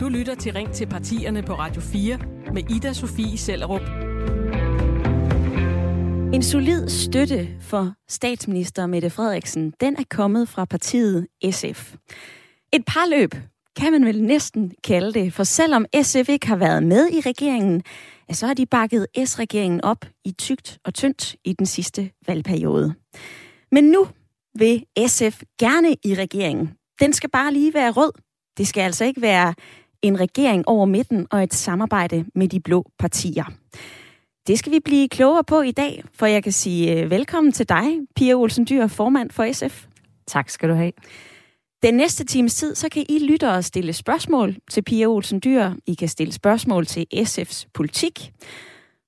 Du lytter til Ring til partierne på Radio 4 med Ida Sofie Sellerup. En solid støtte for statsminister Mette Frederiksen, den er kommet fra partiet SF. Et par løb kan man vel næsten kalde det, for selvom SF ikke har været med i regeringen, så har de bakket S-regeringen op i tygt og tyndt i den sidste valgperiode. Men nu vil SF gerne i regeringen. Den skal bare lige være rød. Det skal altså ikke være en regering over midten og et samarbejde med de blå partier. Det skal vi blive klogere på i dag, for jeg kan sige øh, velkommen til dig, Pia Olsen Dyr, formand for SF. Tak skal du have. Den næste times tid, så kan I lytte og stille spørgsmål til Pia Olsen Dyr. I kan stille spørgsmål til SF's politik.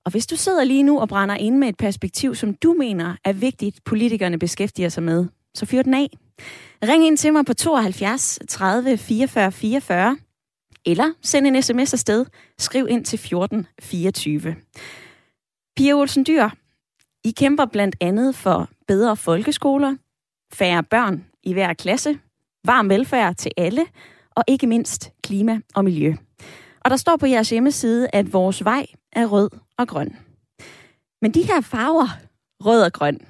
Og hvis du sidder lige nu og brænder ind med et perspektiv, som du mener er vigtigt, politikerne beskæftiger sig med, så fyr den af. Ring ind til mig på 72 30 44 44, eller send en sms afsted. Skriv ind til 14 24. Pia Olsen Dyr, I kæmper blandt andet for bedre folkeskoler, færre børn i hver klasse, varm velfærd til alle, og ikke mindst klima og miljø. Og der står på jeres hjemmeside, at vores vej er rød og grøn. Men de her farver, rød og grøn,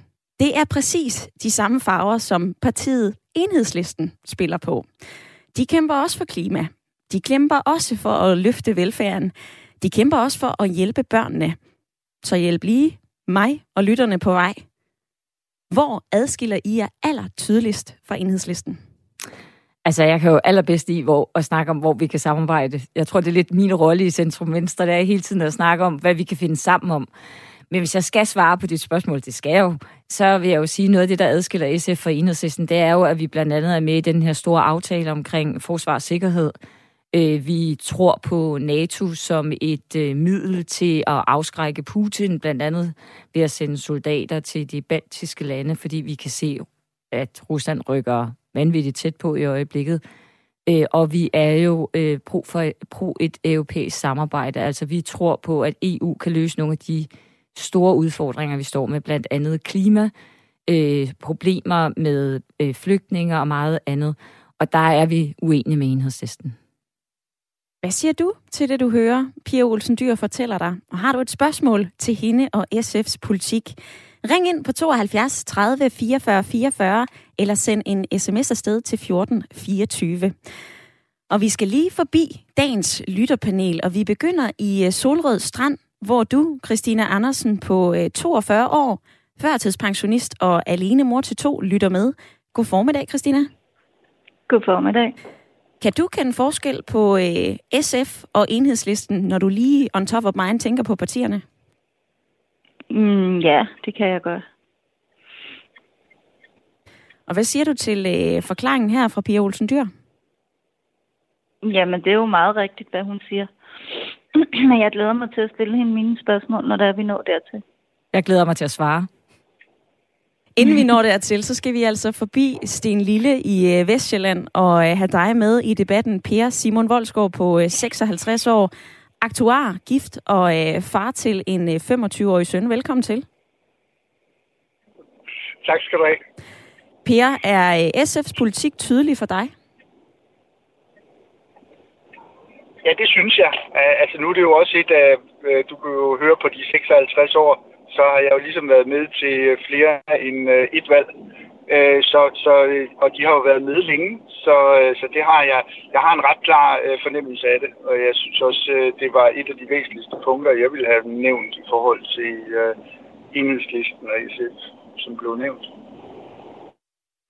det er præcis de samme farver, som partiet Enhedslisten spiller på. De kæmper også for klima. De kæmper også for at løfte velfærden. De kæmper også for at hjælpe børnene. Så hjælp lige mig og lytterne på vej. Hvor adskiller I jer aller tydeligst fra enhedslisten? Altså, jeg kan jo allerbedst i hvor, at snakke om, hvor vi kan samarbejde. Jeg tror, det er lidt min rolle i Centrum Venstre, det er hele tiden at snakke om, hvad vi kan finde sammen om. Men hvis jeg skal svare på dit spørgsmål, det skal jeg jo, så vil jeg jo sige, noget af det, der adskiller SF fra enhedslisten, det er jo, at vi blandt andet er med i den her store aftale omkring forsvar og sikkerhed. Øh, vi tror på NATO som et øh, middel til at afskrække Putin, blandt andet ved at sende soldater til de baltiske lande, fordi vi kan se, at Rusland rykker vanvittigt tæt på i øjeblikket. Øh, og vi er jo øh, pro, for, pro et europæisk samarbejde. Altså vi tror på, at EU kan løse nogle af de store udfordringer, vi står med, blandt andet klima, øh, problemer med øh, flygtninge og meget andet. Og der er vi uenige med enhedslisten. Hvad siger du til det, du hører, Pia Olsen Dyr fortæller dig? Og har du et spørgsmål til hende og SF's politik? Ring ind på 72 30 44 44, eller send en sms afsted til 14 24. Og vi skal lige forbi dagens lytterpanel, og vi begynder i øh, Solrød Strand, hvor du, Christina Andersen, på 42 øh, år, førtidspensionist og alene mor til to, lytter med. God formiddag, Christina. God formiddag. Kan du kende forskel på øh, SF og enhedslisten, når du lige on top of mind tænker på partierne? Mm, ja, det kan jeg godt. Og hvad siger du til øh, forklaringen her fra Pia Olsen Dyr? Jamen, det er jo meget rigtigt, hvad hun siger. Men jeg glæder mig til at stille hende mine spørgsmål, når der er, vi når dertil. Jeg glæder mig til at svare. Inden vi når dertil, så skal vi altså forbi Sten Lille i øh, Vestjylland og øh, have dig med i debatten. Per Simon Voldsgaard på 56 øh, år, aktuar, gift og far til en 25-årig søn. Velkommen til. Tak skal du have. Per, er SF's politik tydelig for dig? Ja, det synes jeg. Altså nu er det jo også et øh, du kan jo høre på de 56 år, så har jeg jo ligesom været med til øh, flere end øh, et valg. Så, så, og de har jo været med længe, så, så det har jeg. Jeg har en ret klar fornemmelse af det, og jeg synes også, det var et af de væsentligste punkter, jeg ville have nævnt i forhold til enhedslisten og SF, som blev nævnt.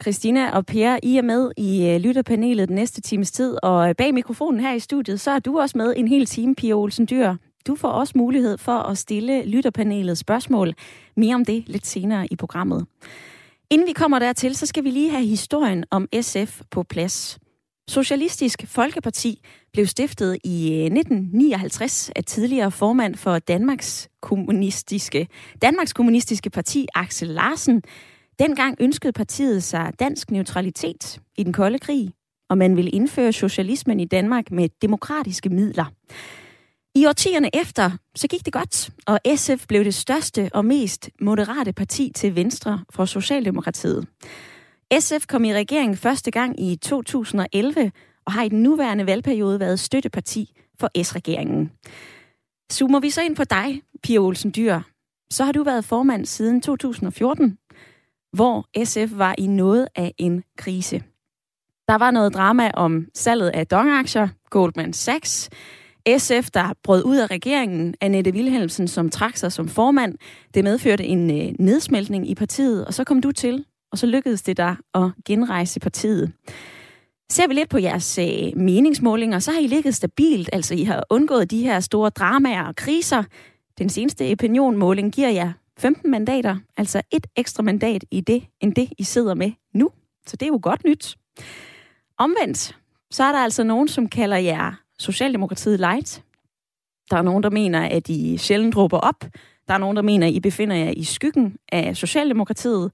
Christina og Per, I er med i øh, lytterpanelet den næste times tid, og øh, bag mikrofonen her i studiet, så er du også med en hel time, Pia Olsen Dyr. Du får også mulighed for at stille lytterpanelet spørgsmål. Mere om det lidt senere i programmet. Inden vi kommer dertil, så skal vi lige have historien om SF på plads. Socialistisk Folkeparti blev stiftet i øh, 1959 af tidligere formand for Danmarks kommunistiske, Danmarks kommunistiske parti Axel Larsen. Dengang ønskede partiet sig dansk neutralitet i den kolde krig, og man ville indføre socialismen i Danmark med demokratiske midler. I årtierne efter, så gik det godt, og SF blev det største og mest moderate parti til venstre for Socialdemokratiet. SF kom i regeringen første gang i 2011 og har i den nuværende valgperiode været støtteparti for S-regeringen. Zoomer vi så ind på dig, Pia Olsen Dyr, så har du været formand siden 2014, hvor SF var i noget af en krise. Der var noget drama om salget af dongaktier, Goldman Sachs, SF, der brød ud af regeringen, Annette Wilhelmsen, som trak sig som formand. Det medførte en øh, nedsmeltning i partiet, og så kom du til, og så lykkedes det dig at genrejse partiet. Ser vi lidt på jeres øh, meningsmålinger, så har I ligget stabilt, altså I har undgået de her store dramaer og kriser. Den seneste opinionmåling giver jer 15 mandater, altså et ekstra mandat i det, end det I sidder med nu. Så det er jo godt nyt. Omvendt, så er der altså nogen, som kalder jer Socialdemokratiet light. Der er nogen, der mener, at I sjældent råber op. Der er nogen, der mener, at I befinder jer i skyggen af Socialdemokratiet.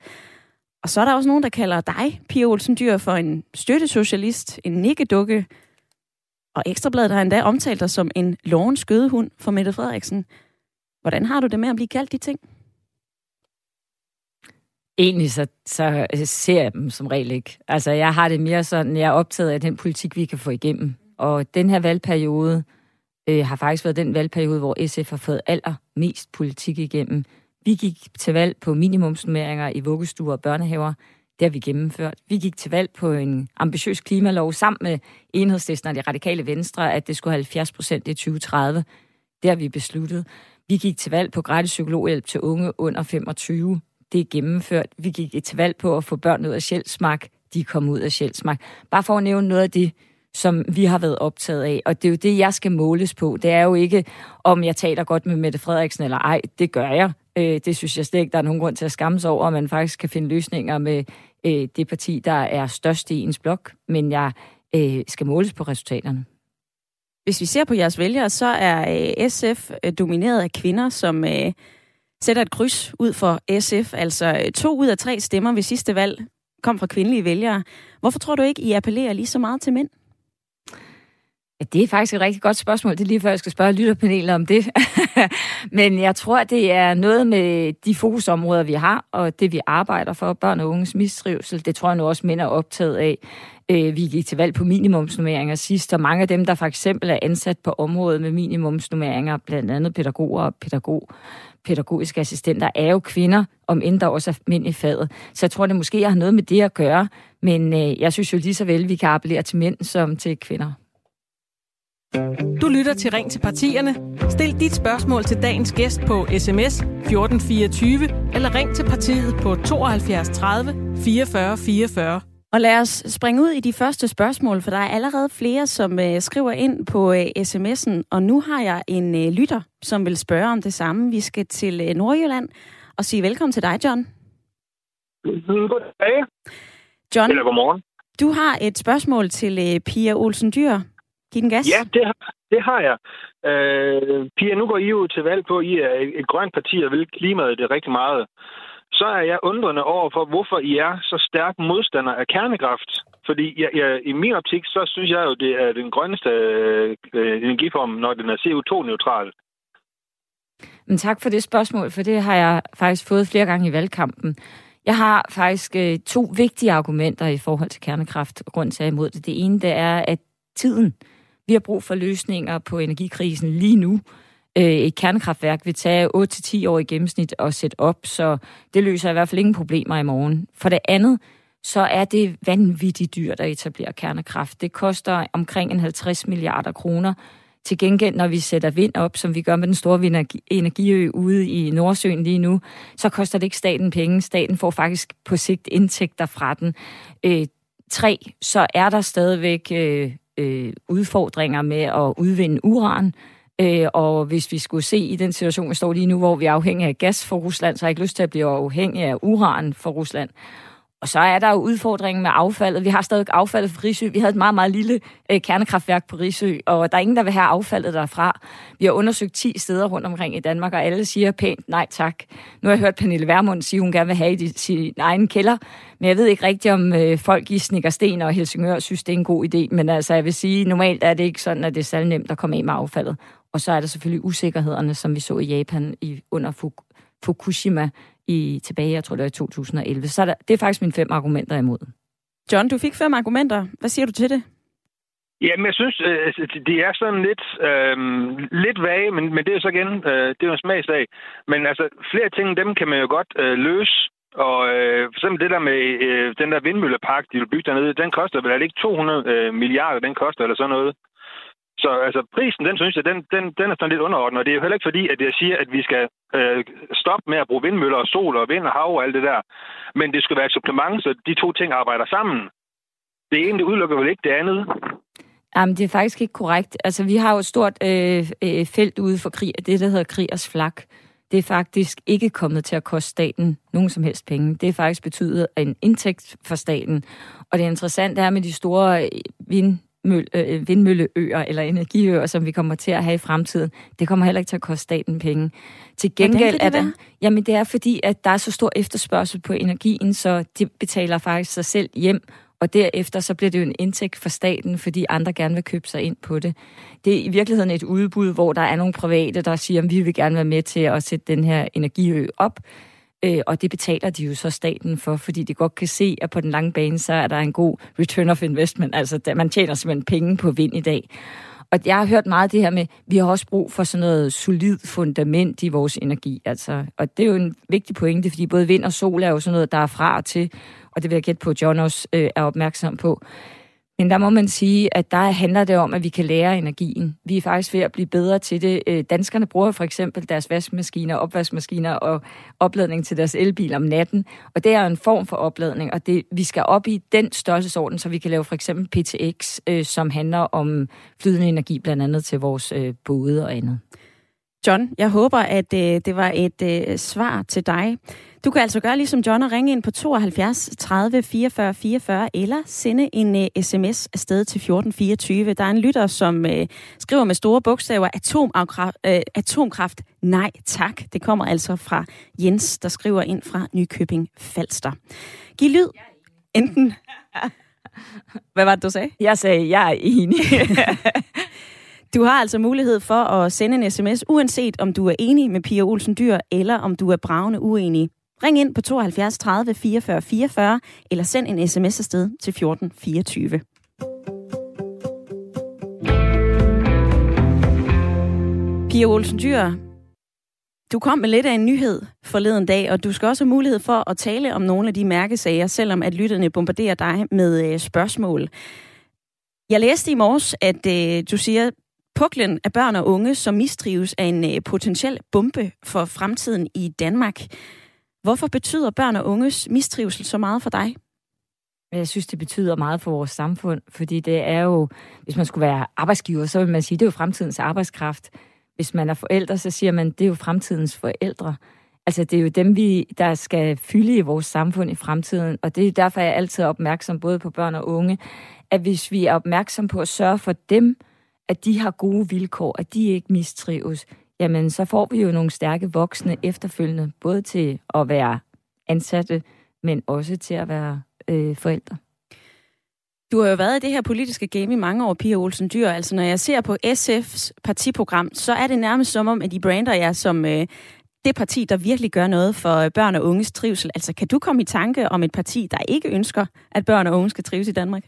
Og så er der også nogen, der kalder dig, Pia Olsen Dyr, for en støttesocialist, en nikkedukke. Og Ekstrabladet har endda omtalt dig som en lovens skødehund for Mette Frederiksen. Hvordan har du det med at blive kaldt de ting? Egentlig så, så ser jeg dem som regel ikke. Altså, jeg har det mere sådan, jeg er optaget af den politik, vi kan få igennem. Og den her valgperiode øh, har faktisk været den valgperiode, hvor SF har fået allermest politik igennem. Vi gik til valg på minimumsnummeringer i vuggestuer og børnehaver. Det har vi gennemført. Vi gik til valg på en ambitiøs klimalov sammen med enhedslisten og de radikale venstre, at det skulle have 70 procent i 2030. Det har vi besluttet. Vi gik til valg på gratis psykologhjælp til unge under 25. Det er gennemført. Vi gik til valg på at få børn ud af Sjælsmark. De kom ud af Sjælsmark. Bare for at nævne noget af det, som vi har været optaget af. Og det er jo det, jeg skal måles på. Det er jo ikke, om jeg taler godt med Mette Frederiksen eller ej. Det gør jeg. Øh, det synes jeg slet ikke, der er nogen grund til at skamme sig over, at man faktisk kan finde løsninger med øh, det parti, der er størst i ens blok. Men jeg øh, skal måles på resultaterne. Hvis vi ser på jeres vælgere, så er øh, SF øh, domineret af kvinder, som øh, sætter et kryds ud for SF. Altså øh, to ud af tre stemmer ved sidste valg kom fra kvindelige vælgere. Hvorfor tror du ikke, I appellerer lige så meget til mænd? Ja, det er faktisk et rigtig godt spørgsmål. Det er lige før, jeg skal spørge lytterpanelet om det. Men jeg tror, det er noget med de fokusområder, vi har, og det vi arbejder for, børn og unges mistrivsel. Det tror jeg nu også, mænd er optaget af. Øh, vi gik til valg på minimumsnummeringer sidst, og mange af dem, der for eksempel er ansat på området med minimumsnummeringer, blandt andet pædagoger og pædagog, pædagogiske assistenter, er jo kvinder, om end der også er mænd i faget. Så jeg tror, det måske har noget med det at gøre, men øh, jeg synes jo lige så vel, vi kan appellere til mænd som til kvinder. Du lytter til Ring til partierne. Stil dit spørgsmål til dagens gæst på sms 1424 eller ring til partiet på 72 30 44 44. Og lad os springe ud i de første spørgsmål, for der er allerede flere, som øh, skriver ind på øh, sms'en, og nu har jeg en øh, lytter, som vil spørge om det samme. Vi skal til øh, Nordjylland og sige velkommen til dig, John. Goddag. John, Eller godmorgen. du har et spørgsmål til øh, Pia Olsen Dyr. Giv den gas. Ja, det har, det har jeg. Øh, Pia, nu går I jo til valg på, at I er et, et grønt parti og vil klimaet det rigtig meget. Så er jeg undrende over for, hvorfor I er så stærk modstander af kernekraft. Fordi jeg, jeg, i min optik, så synes jeg jo, det er den grønneste øh, øh energiform, når den er CO2-neutral. Men tak for det spørgsmål, for det har jeg faktisk fået flere gange i valgkampen. Jeg har faktisk øh, to vigtige argumenter i forhold til kernekraft, grund til at imod det. Det ene, det er, at tiden, vi har brug for løsninger på energikrisen lige nu. Øh, et kernekraftværk vil tage 8-10 år i gennemsnit at sætte op, så det løser i hvert fald ingen problemer i morgen. For det andet, så er det vanvittigt dyrt at etablere kernekraft. Det koster omkring en 50 milliarder kroner. Til gengæld, når vi sætter vind op, som vi gør med den store energiø ude i Nordsøen lige nu, så koster det ikke staten penge. Staten får faktisk på sigt indtægter fra den. Øh, tre, så er der stadigvæk øh, øh, udfordringer med at udvinde uran. Øh, Øh, og hvis vi skulle se i den situation, vi står lige nu, hvor vi er afhængige af gas fra Rusland, så har jeg ikke lyst til at blive afhængig af uran fra Rusland. Og så er der jo udfordringen med affaldet. Vi har stadig affaldet fra Risø. Vi havde et meget, meget lille øh, kernekraftværk på Risø, og der er ingen, der vil have affaldet derfra. Vi har undersøgt 10 steder rundt omkring i Danmark, og alle siger pænt nej tak. Nu har jeg hørt Pernille Vermund sige, at hun gerne vil have i sin egen kælder, men jeg ved ikke rigtigt, om øh, folk i Snikkersten og Helsingør synes, det er en god idé. Men altså, jeg vil sige, normalt er det ikke sådan, at det er særlig nemt at komme af med affaldet. Og så er der selvfølgelig usikkerhederne, som vi så i Japan i, under Fukushima i tilbage, jeg tror det var i 2011. Så der, det er faktisk mine fem argumenter imod. John, du fik fem argumenter. Hvad siger du til det? Jamen, jeg synes, øh, de er sådan lidt, øh, lidt vage, men, men det er så igen, øh, det er jo en smagsag. Men altså, flere ting, dem kan man jo godt øh, løse. Og øh, for eksempel det der med øh, den der vindmøllepark, de vil bygge dernede, den koster vel ikke 200 øh, milliarder, den koster eller sådan noget. Så altså, prisen, den synes jeg, den, den, den er sådan lidt underordnet. Og det er jo heller ikke fordi, at jeg siger, at vi skal øh, stoppe med at bruge vindmøller og sol og vind og hav og alt det der. Men det skal være et supplement, så de to ting arbejder sammen. Det ene, det udelukker vel ikke det andet. Jamen, det er faktisk ikke korrekt. Altså, vi har jo et stort øh, øh, felt ude for krig, det der hedder Krigers Flak. Det er faktisk ikke kommet til at koste staten nogen som helst penge. Det er faktisk betydet en indtægt for staten. Og det interessante er med de store øh, vind, vindmølleøer eller energiøer, som vi kommer til at have i fremtiden, det kommer heller ikke til at koste staten penge. Til gengæld er det, jamen det er fordi, at der er så stor efterspørgsel på energien, så det betaler faktisk sig selv hjem, og derefter så bliver det jo en indtægt for staten, fordi andre gerne vil købe sig ind på det. Det er i virkeligheden et udbud, hvor der er nogle private, der siger, at vi vil gerne være med til at sætte den her energiø op. Øh, og det betaler de jo så staten for, fordi de godt kan se, at på den lange bane, så er der en god return of investment. Altså, man tjener simpelthen penge på vind i dag. Og jeg har hørt meget det her med, vi har også brug for sådan noget solid fundament i vores energi. Altså, og det er jo en vigtig pointe, fordi både vind og sol er jo sådan noget, der er fra og til, og det vil jeg gætte på, at John også øh, er opmærksom på. Men der må man sige, at der handler det om, at vi kan lære energien. Vi er faktisk ved at blive bedre til det. Øh, danskerne bruger for eksempel deres vaskemaskiner, opvaskemaskiner og opladning til deres elbil om natten. Og det er en form for opladning, og det, vi skal op i den størrelsesorden, så vi kan lave for eksempel PTX, øh, som handler om flydende energi, blandt andet til vores øh, både og andet. John, jeg håber, at øh, det var et øh, svar til dig. Du kan altså gøre ligesom John og ringe ind på 72 30 44 44 eller sende en uh, sms afsted til 1424. Der er en lytter, som uh, skriver med store bogstaver atomkraft, uh, atomkraft. Nej tak. Det kommer altså fra Jens, der skriver ind fra Nykøbing Falster. Giv lyd. Enten... Hvad var det, du sagde? Jeg sagde, jeg er enig. Du har altså mulighed for at sende en sms, uanset om du er enig med Pia Olsen Dyr, eller om du er bravende uenig. Ring ind på 72 30 44 44, eller send en sms afsted til 14 24. Pia Olsen Dyr, du kom med lidt af en nyhed forleden dag, og du skal også have mulighed for at tale om nogle af de mærkesager, selvom at lytterne bombarderer dig med øh, spørgsmål. Jeg læste i morges, at øh, du siger, puklen af børn og unge, som mistrives, af en øh, potentiel bombe for fremtiden i Danmark. Hvorfor betyder børn og unges mistrivsel så meget for dig? Jeg synes, det betyder meget for vores samfund, fordi det er jo, hvis man skulle være arbejdsgiver, så vil man sige, det er jo fremtidens arbejdskraft. Hvis man er forældre, så siger man, det er jo fremtidens forældre. Altså, det er jo dem, vi, der skal fylde i vores samfund i fremtiden, og det er derfor, jeg er altid opmærksom både på børn og unge, at hvis vi er opmærksom på at sørge for dem, at de har gode vilkår, at de ikke mistrives, jamen så får vi jo nogle stærke voksne efterfølgende, både til at være ansatte, men også til at være øh, forældre. Du har jo været i det her politiske game i mange år, Pia Olsen Dyr. Altså, når jeg ser på SF's partiprogram, så er det nærmest som om, at de brander jer som øh, det parti, der virkelig gør noget for børn og unges trivsel. Altså, kan du komme i tanke om et parti, der ikke ønsker, at børn og unge skal trives i Danmark?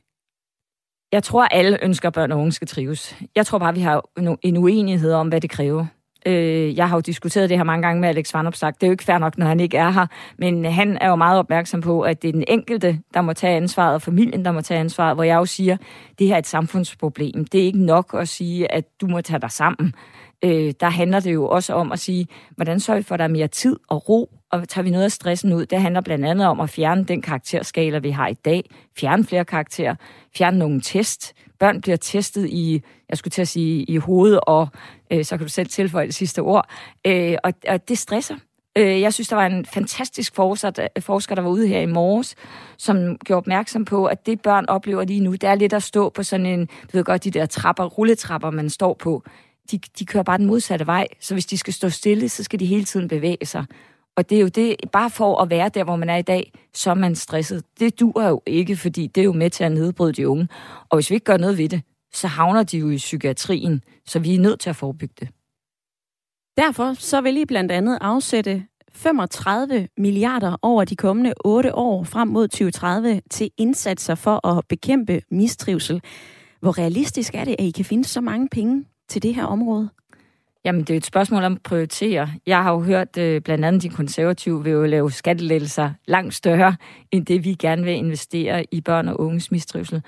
Jeg tror, alle ønsker, at børn og unge skal trives. Jeg tror bare, vi har en uenighed om, hvad det kræver. Øh, jeg har jo diskuteret det her mange gange med Alex Vanopslag. Det er jo ikke fair nok, når han ikke er her. Men han er jo meget opmærksom på, at det er den enkelte, der må tage ansvaret, og familien, der må tage ansvaret. Hvor jeg jo siger, at det her er et samfundsproblem. Det er ikke nok at sige, at du må tage dig sammen. Øh, der handler det jo også om at sige, hvordan sørger vi for, at der er mere tid og ro, og tager vi noget af stressen ud. Det handler blandt andet om at fjerne den karakterskala, vi har i dag. Fjerne flere karakterer. Fjerne nogle test. Børn bliver testet i, jeg skulle til at sige, i hovedet, og øh, så kan du selv tilføje det sidste ord. Øh, og, og det stresser. Øh, jeg synes, der var en fantastisk forsker, der, forsker, der var ude her i morges, som gjorde opmærksom på, at det børn oplever lige nu, det er lidt at stå på sådan en, du ved godt, de der trapper, rulletrapper, man står på de, de kører bare den modsatte vej. Så hvis de skal stå stille, så skal de hele tiden bevæge sig. Og det er jo det, bare for at være der, hvor man er i dag, så er man stresset. Det dur jo ikke, fordi det er jo med til at nedbryde de unge. Og hvis vi ikke gør noget ved det, så havner de jo i psykiatrien, så vi er nødt til at forebygge det. Derfor så vil I blandt andet afsætte 35 milliarder over de kommende 8 år frem mod 2030 til indsatser for at bekæmpe mistrivsel. Hvor realistisk er det, at I kan finde så mange penge til det her område? Jamen, det er et spørgsmål om at prioritere. Jeg har jo hørt, øh, blandt andet de konservative vil jo lave skattelettelser langt større, end det vi gerne vil investere i børn og unges mistrivsel.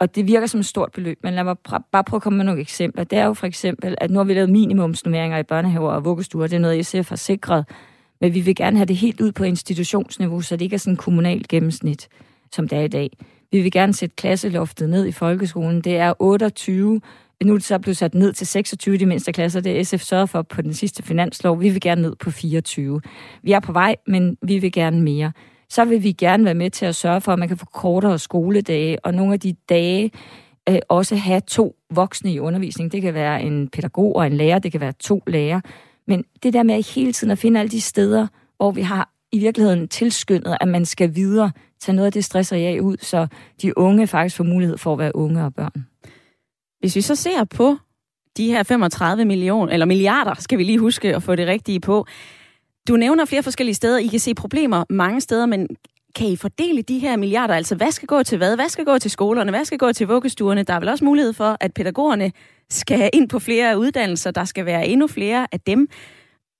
Og det virker som et stort beløb, men lad mig pr- bare prøve at komme med nogle eksempler. Det er jo for eksempel, at nu har vi lavet minimumsnummeringer i børnehaver og vuggestuer. Det er noget, SF har sikret. Men vi vil gerne have det helt ud på institutionsniveau, så det ikke er sådan kommunalt gennemsnit, som det er i dag. Vi vil gerne sætte klasseloftet ned i folkeskolen. Det er 28 nu er det så blevet sat ned til 26 de mindste klasser. Det er SF sørget for på den sidste finanslov. Vi vil gerne ned på 24. Vi er på vej, men vi vil gerne mere. Så vil vi gerne være med til at sørge for, at man kan få kortere skoledage, og nogle af de dage øh, også have to voksne i undervisning. Det kan være en pædagog og en lærer, det kan være to lærer. Men det der med hele tiden at finde alle de steder, hvor vi har i virkeligheden tilskyndet, at man skal videre, tage noget af det stress og ud, så de unge faktisk får mulighed for at være unge og børn. Hvis vi så ser på de her 35 millioner, eller milliarder, skal vi lige huske at få det rigtige på. Du nævner flere forskellige steder, I kan se problemer mange steder, men kan I fordele de her milliarder? Altså, hvad skal gå til hvad? Hvad skal gå til skolerne? Hvad skal gå til vuggestuerne? Der er vel også mulighed for, at pædagogerne skal ind på flere uddannelser. Der skal være endnu flere af dem.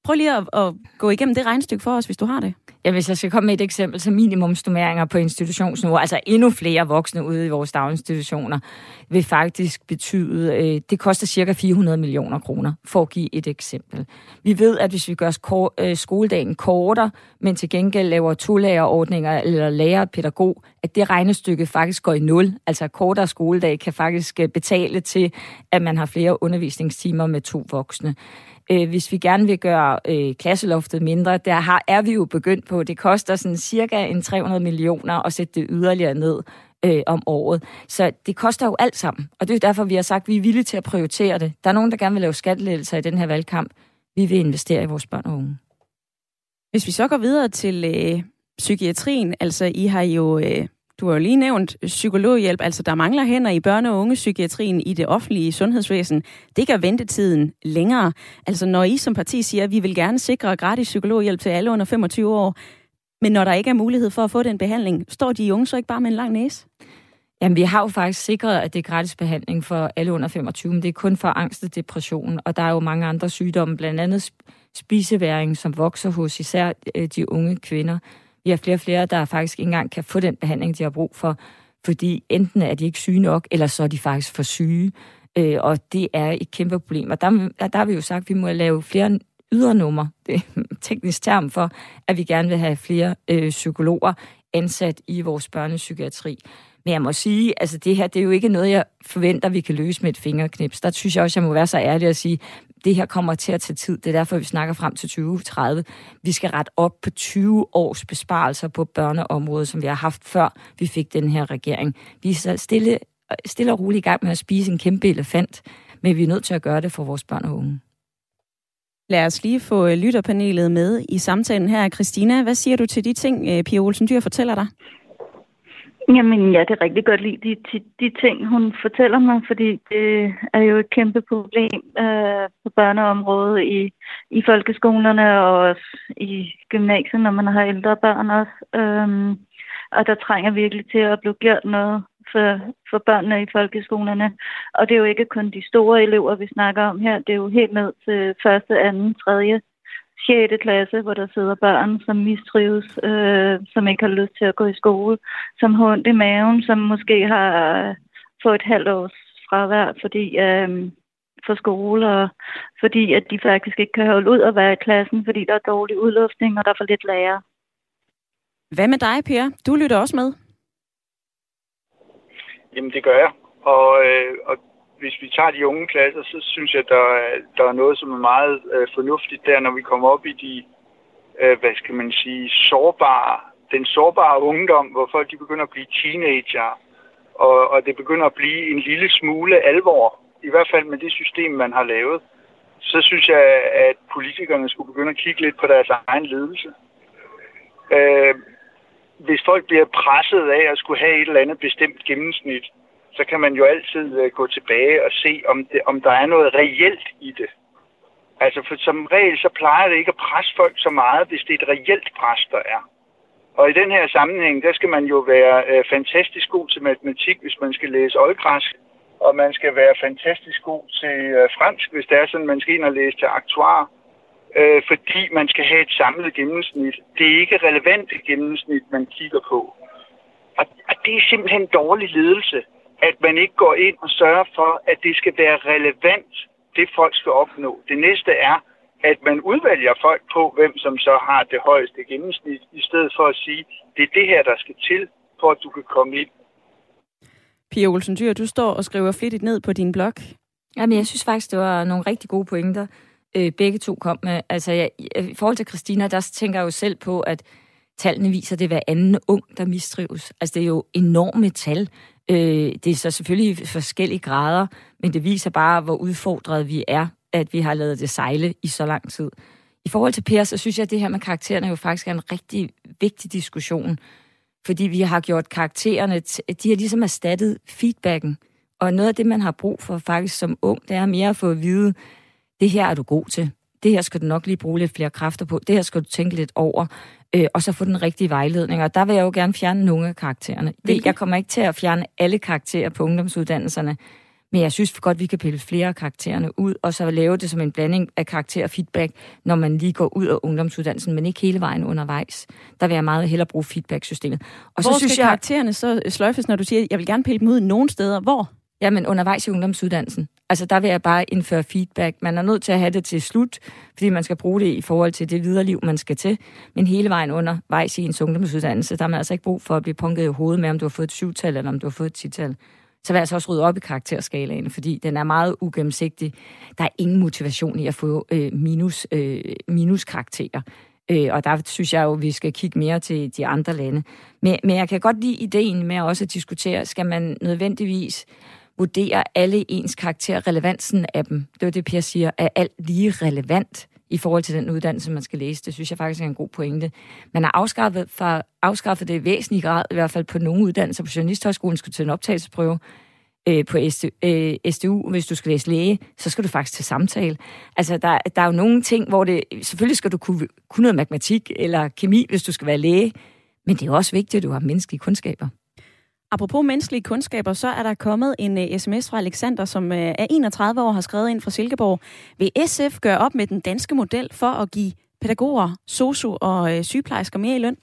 Prøv lige at, at gå igennem det regnstykke for os, hvis du har det. Ja, hvis jeg skal komme med et eksempel, så minimumsnummeringer på institutionsniveau, altså endnu flere voksne ude i vores daginstitutioner, vil faktisk betyde, øh, det koster cirka 400 millioner kroner, for at give et eksempel. Vi ved, at hvis vi gør sko- øh, skoledagen kortere, men til gengæld laver tolærerordninger eller lærer pædagog, at det regnestykke faktisk går i nul. Altså kortere skoledag kan faktisk øh, betale til, at man har flere undervisningstimer med to voksne øh, hvis vi gerne vil gøre øh, klasseloftet mindre. Der har, er vi jo begyndt på, det koster sådan cirka en 300 millioner at sætte det yderligere ned øh, om året. Så det koster jo alt sammen, og det er derfor, vi har sagt, at vi er villige til at prioritere det. Der er nogen, der gerne vil lave skattelettelser i den her valgkamp. Vi vil investere i vores børn og unge. Hvis vi så går videre til øh, psykiatrien, altså I har jo øh, du har jo lige nævnt psykologhjælp, altså der mangler hænder i børne- og ungepsykiatrien i det offentlige sundhedsvæsen. Det gør ventetiden længere. Altså når I som parti siger, at vi vil gerne sikre gratis psykologhjælp til alle under 25 år, men når der ikke er mulighed for at få den behandling, står de unge så ikke bare med en lang næse? Jamen, vi har jo faktisk sikret, at det er gratis behandling for alle under 25, men det er kun for angst og depression, og der er jo mange andre sygdomme, blandt andet spiseværing, som vokser hos især øh, de unge kvinder. Vi har flere og flere, der faktisk ikke engang kan få den behandling, de har brug for, fordi enten er de ikke syge nok, eller så er de faktisk for syge. Øh, og det er et kæmpe problem. Og der, der har vi jo sagt, at vi må lave flere ydernummer, det er en teknisk term for, at vi gerne vil have flere øh, psykologer ansat i vores børnepsykiatri. Men jeg må sige, altså det her, det er jo ikke noget, jeg forventer, vi kan løse med et fingerknips. Der synes jeg også, jeg må være så ærlig at sige, det her kommer til at tage tid. Det er derfor, vi snakker frem til 2030. Vi skal rette op på 20 års besparelser på børneområdet, som vi har haft før vi fik den her regering. Vi er stille, stille og roligt i gang med at spise en kæmpe elefant, men vi er nødt til at gøre det for vores børn og unge. Lad os lige få øh, lytterpanelet med i samtalen her. Christina, hvad siger du til de ting, øh, Pia Olsen Dyr fortæller dig? Jamen, jeg kan rigtig godt lide de, de, de ting, hun fortæller mig, fordi det er jo et kæmpe problem øh, på børneområdet i, i folkeskolerne og også i gymnasiet, når man har ældre børn også. Øh, og der trænger virkelig til at blive gjort noget for, for børnene i folkeskolerne. Og det er jo ikke kun de store elever, vi snakker om her. Det er jo helt ned til første, anden, tredje 6. klasse, hvor der sidder børn, som mistrives, øh, som ikke har lyst til at gå i skole, som har ondt i maven, som måske har fået et halvt års fravær, fordi øh, for skole, og fordi at de faktisk ikke kan holde ud og være i klassen, fordi der er dårlig udluftning, og der er for lidt lærer. Hvad med dig, Per? Du lytter også med. Jamen, det gør jeg. Og, øh, og hvis vi tager de unge klasser, så synes jeg, der, der er noget, som er meget øh, fornuftigt der, når vi kommer op i de, øh, hvad skal man sige, sårbare, den sårbare ungdom, hvor folk de begynder at blive teenager, og, og det begynder at blive en lille smule alvor, i hvert fald med det system, man har lavet, så synes jeg, at politikerne skulle begynde at kigge lidt på deres egen ledelse. Øh, hvis folk bliver presset af at skulle have et eller andet bestemt gennemsnit, så kan man jo altid øh, gå tilbage og se, om, det, om der er noget reelt i det. Altså, for som regel, så plejer det ikke at presse folk så meget, hvis det er et reelt pres, der er. Og i den her sammenhæng, der skal man jo være øh, fantastisk god til matematik, hvis man skal læse oldgræsk. Og man skal være fantastisk god til øh, fransk, hvis det er sådan, man skal ind og læse til aktuar. Øh, fordi man skal have et samlet gennemsnit. Det er ikke relevant gennemsnit, man kigger på. Og, og det er simpelthen dårlig ledelse, at man ikke går ind og sørger for, at det skal være relevant, det folk skal opnå. Det næste er, at man udvælger folk på, hvem som så har det højeste gennemsnit, i stedet for at sige, det er det her, der skal til, for at du kan komme ind. Pia Olsen Dyr, du står og skriver flittigt ned på din blog. Jamen, jeg synes faktisk, det var nogle rigtig gode pointer, øh, begge to kom med. Altså, jeg, i forhold til Christina, der tænker jeg jo selv på, at tallene viser, at det er hver anden ung, der mistrives. Altså, det er jo enorme tal. Øh, det er så selvfølgelig i forskellige grader, men det viser bare, hvor udfordret vi er at vi har lavet det sejle i så lang tid. I forhold til Per, så synes jeg, at det her med karaktererne jo faktisk er en rigtig vigtig diskussion. Fordi vi har gjort karaktererne, de har ligesom erstattet feedbacken. Og noget af det, man har brug for faktisk som ung, det er mere at få at vide, det her er du god til. Det her skal du nok lige bruge lidt flere kræfter på. Det her skal du tænke lidt over. Øh, og så få den rigtige vejledning. Og der vil jeg jo gerne fjerne nogle af karaktererne. Det, jeg kommer ikke til at fjerne alle karakterer på ungdomsuddannelserne. Men jeg synes godt, vi kan pille flere af karaktererne ud, og så lave det som en blanding af karakter og feedback, når man lige går ud af ungdomsuddannelsen, men ikke hele vejen undervejs. Der vil jeg meget hellere bruge feedback-systemet. Og Hvor så synes skal jeg, karaktererne så sløjfes, når du siger, at jeg vil gerne pille dem ud nogle steder? Hvor? Jamen undervejs i ungdomsuddannelsen. Altså der vil jeg bare indføre feedback. Man er nødt til at have det til slut, fordi man skal bruge det i forhold til det videre liv, man skal til. Men hele vejen undervejs i en ungdomsuddannelse, der har man altså ikke brug for at blive punket i hovedet med, om du har fået et syvtal eller om du har fået et tital så vil jeg altså også rydde op i karakterskalaen, fordi den er meget ugennemsigtig. Der er ingen motivation i at få øh, minus, øh, minuskarakterer. Øh, og der synes jeg jo, at vi skal kigge mere til de andre lande. Men, men jeg kan godt lide ideen med også at diskutere, skal man nødvendigvis vurderer alle ens karakterer, relevansen af dem. Det er det, Per siger, er alt lige relevant i forhold til den uddannelse, man skal læse. Det synes jeg faktisk er en god pointe. Man har afskaffet, for, afskaffet det i væsentlig grad, i hvert fald på nogle uddannelser på Journalisthøjskolen, skulle til en optagelsesprøve øh, på SDU, øh, SDU, hvis du skal læse læge, så skal du faktisk til samtale. Altså, der, der er jo nogle ting, hvor det... Selvfølgelig skal du kunne, kunne noget matematik eller kemi, hvis du skal være læge, men det er også vigtigt, at du har menneskelige kundskaber. Apropos menneskelige kundskaber, så er der kommet en øh, uh, sms fra Alexander, som uh, er 31 år, har skrevet ind fra Silkeborg. Vil SF gøre op med den danske model for at give pædagoger, sosu og uh, sygeplejersker mere i løn?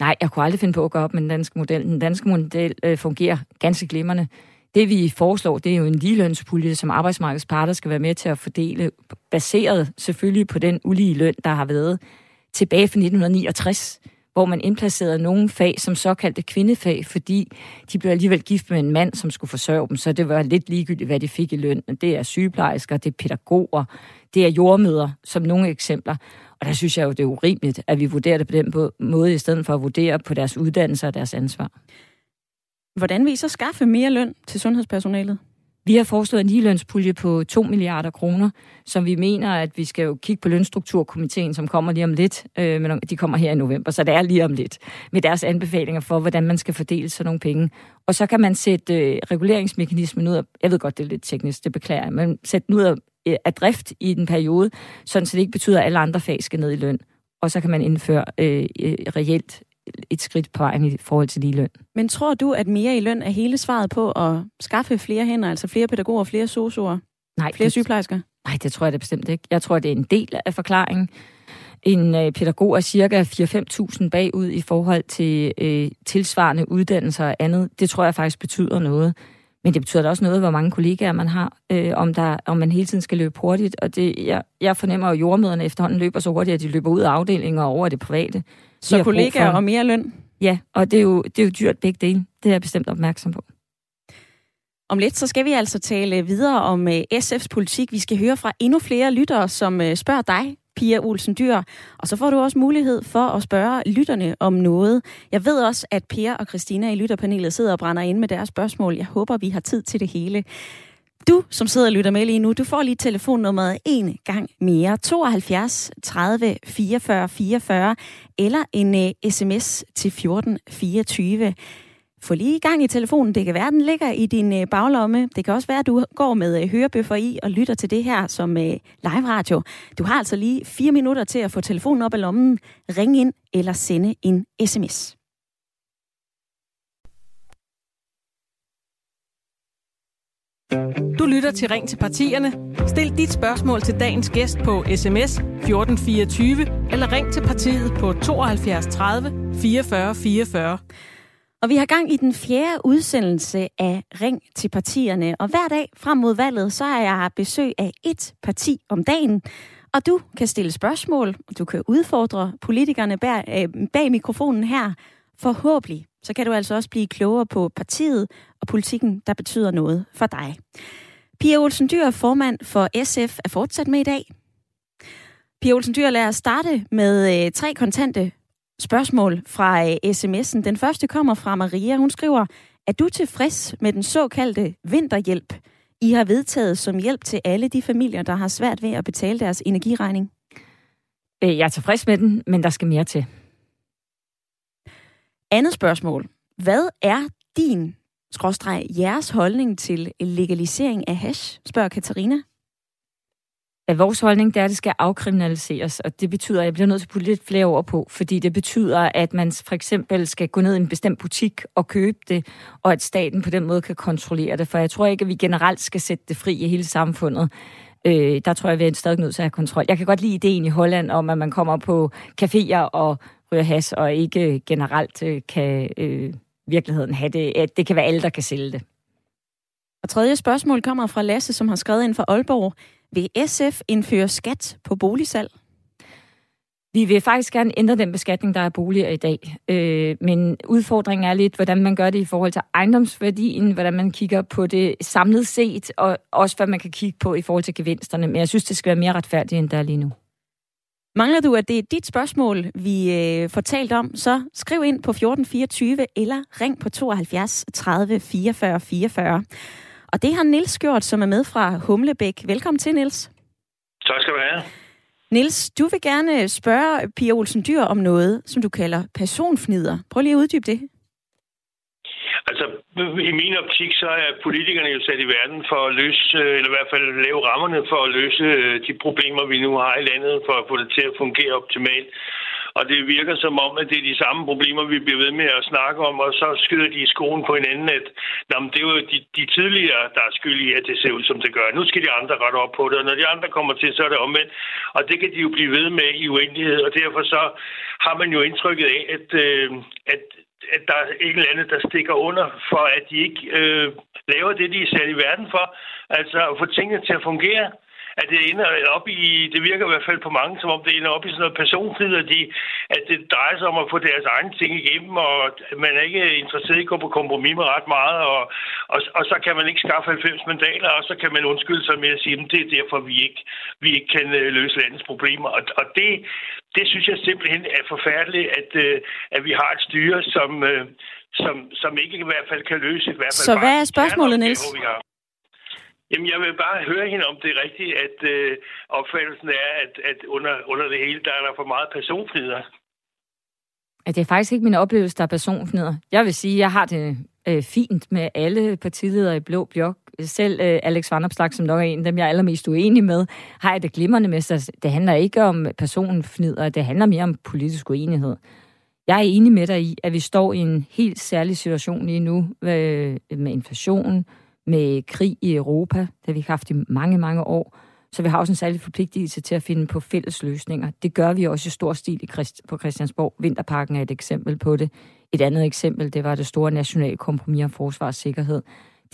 Nej, jeg kunne aldrig finde på at gøre op med den danske model. Den danske model uh, fungerer ganske glimrende. Det vi foreslår, det er jo en ligelønspulje, som arbejdsmarkedets parter skal være med til at fordele, baseret selvfølgelig på den ulige løn, der har været tilbage fra 1969 hvor man indplacerede nogle fag som såkaldte kvindefag, fordi de blev alligevel gift med en mand, som skulle forsørge dem, så det var lidt ligegyldigt, hvad de fik i løn. Det er sygeplejersker, det er pædagoger, det er jordmøder, som nogle eksempler. Og der synes jeg jo, det er urimeligt, at vi vurderer det på den måde, i stedet for at vurdere på deres uddannelse og deres ansvar. Hvordan vil I så skaffe mere løn til sundhedspersonalet? Vi har foreslået en ligelønspulje på 2 milliarder kroner, som vi mener, at vi skal jo kigge på lønstrukturkomiteen, som kommer lige om lidt, øh, men de kommer her i november, så det er lige om lidt, med deres anbefalinger for, hvordan man skal fordele sådan nogle penge. Og så kan man sætte øh, reguleringsmekanismen ud af, jeg ved godt, det er lidt teknisk, det beklager jeg, men sætte den ud af, øh, af drift i den periode, sådan så det ikke betyder, at alle andre fag skal ned i løn. Og så kan man indføre øh, øh reelt et skridt på vejen i forhold til lige løn. Men tror du, at mere i løn er hele svaret på at skaffe flere hænder, altså flere pædagoger, flere sosuer, Nej, flere det, sygeplejersker? Nej, det tror jeg da bestemt ikke. Jeg tror, det er en del af forklaringen. En øh, pædagog er cirka 4-5.000 bagud i forhold til øh, tilsvarende uddannelser og andet. Det tror jeg faktisk betyder noget. Men det betyder da også noget, hvor mange kollegaer man har, øh, om, der, om man hele tiden skal løbe hurtigt. Og det, jeg, jeg fornemmer jo, at jordmøderne efterhånden løber så hurtigt, at de løber ud af afdelinger og over det private. Så kollegaer og mere løn? Ja, og det er, jo, det er jo dyrt begge dele. Det er jeg bestemt opmærksom på. Om lidt, så skal vi altså tale videre om øh, SF's politik. Vi skal høre fra endnu flere lyttere, som uh, spørger dig, Pia Olsen Dyr. Og så får du også mulighed for at spørge lytterne om noget. Jeg ved også, at Per og Christina i lytterpanelet sidder og brænder ind med deres spørgsmål. Jeg håber, vi har tid til det hele. Du, som sidder og lytter med lige nu, du får lige telefonnummeret en gang mere. 72 30 44 44 eller en øh, uh, sms til 14 24. få lige i gang i telefonen. Det kan være, den ligger i din uh, baglomme. Det kan også være, at du går med uh, hørebøffer i og lytter til det her som uh, live radio. Du har altså lige fire minutter til at få telefonen op i lommen, ringe ind eller sende en sms. Du lytter til Ring til partierne. Stil dit spørgsmål til dagens gæst på sms 1424 eller ring til partiet på 72 30 44 44. Og vi har gang i den fjerde udsendelse af Ring til partierne. Og hver dag frem mod valget, så er jeg besøg af et parti om dagen. Og du kan stille spørgsmål, og du kan udfordre politikerne bag, øh, bag mikrofonen her. Forhåbentlig så kan du altså også blive klogere på partiet og politikken, der betyder noget for dig. Pia Olsen Dyr, formand for SF, er fortsat med i dag. Pia Olsen Dyr, lad os starte med øh, tre kontante spørgsmål fra øh, sms'en. Den første kommer fra Maria. Hun skriver, er du tilfreds med den såkaldte vinterhjælp, I har vedtaget som hjælp til alle de familier, der har svært ved at betale deres energiregning? Øh, jeg er tilfreds med den, men der skal mere til. Andet spørgsmål. Hvad er din, skråstreg, jeres holdning til legalisering af hash, spørger Katarina. Ja, vores holdning det er, at det skal afkriminaliseres, og det betyder, at jeg bliver nødt til at putte lidt flere ord på, fordi det betyder, at man for eksempel skal gå ned i en bestemt butik og købe det, og at staten på den måde kan kontrollere det, for jeg tror ikke, at vi generelt skal sætte det fri i hele samfundet. Øh, der tror jeg, at vi er stadig nødt til at have kontrol. Jeg kan godt lide ideen i Holland om, at man kommer på caféer og ryger has, og ikke generelt øh, kan øh, virkeligheden have det. At det kan være alle, der kan sælge det. Og tredje spørgsmål kommer fra Lasse, som har skrevet ind fra Aalborg. Vil SF indføre skat på boligsalg? Vi vil faktisk gerne ændre den beskatning, der er boliger i dag. Øh, men udfordringen er lidt, hvordan man gør det i forhold til ejendomsværdien, hvordan man kigger på det samlet set, og også hvad man kan kigge på i forhold til gevinsterne. Men jeg synes, det skal være mere retfærdigt, end der er lige nu. Mangler du, at det er dit spørgsmål, vi øh, fortalt om, så skriv ind på 1424 eller ring på 72 30 44 44. Og det har Nils gjort, som er med fra Humlebæk. Velkommen til, Nils. Tak skal du have. Nils, du vil gerne spørge Pia Olsen Dyr om noget, som du kalder personfnider. Prøv lige at uddybe det. Altså, i min optik, så er politikerne jo sat i verden for at løse, øh, eller i hvert fald lave rammerne for at løse øh, de problemer, vi nu har i landet, for at få det til at fungere optimalt. Og det virker som om, at det er de samme problemer, vi bliver ved med at snakke om, og så skyder de i skoen på hinanden, at jamen, det er jo de, de tidligere, der er skyld i, at det ser ud, som det gør. Nu skal de andre rette op på det, og når de andre kommer til, så er det omvendt. Og det kan de jo blive ved med i uendelighed, og derfor så har man jo indtrykket af, at, øh, at at der er et eller andet, der stikker under, for at de ikke øh, laver det, de er sat i verden for. Altså at få tingene til at fungere at det ender op i, det virker i hvert fald på mange, som om det ender op i sådan noget personfrid, at, de, at det drejer sig om at få deres egne ting igennem, og man er ikke interesseret i at gå på kompromis med ret meget, og, og, og så kan man ikke skaffe 90 mandater, og så kan man undskylde sig med at sige, at det er derfor, vi ikke, vi ikke kan øh, løse landets problemer. Og, og det, det synes jeg simpelthen er forfærdeligt, at, øh, at vi har et styre, som, øh, som, som ikke i hvert fald kan løse i hvert fald Så hvad er spørgsmålet, Niels? Jamen, jeg vil bare høre hende, om det er rigtigt, at øh, opfattelsen er, at, at under, under det hele, der er der for meget personfnider. At det er faktisk ikke min oplevelse, der er personfnider. Jeg vil sige, at jeg har det øh, fint med alle partiledere i Blå Blok. Selv øh, Alex Vanopslag, som nok er en af dem, jeg er allermest uenig med, har jeg det glimrende med sig. Det handler ikke om personfnider, det handler mere om politisk uenighed. Jeg er enig med dig i, at vi står i en helt særlig situation lige nu øh, med inflation, med krig i Europa, det har vi haft i mange, mange år. Så vi har også en særlig forpligtelse til at finde på fælles løsninger. Det gør vi også i stor stil i Christ- på Christiansborg. Vinterparken er et eksempel på det. Et andet eksempel, det var det store nationale kompromis om forsvarssikkerhed.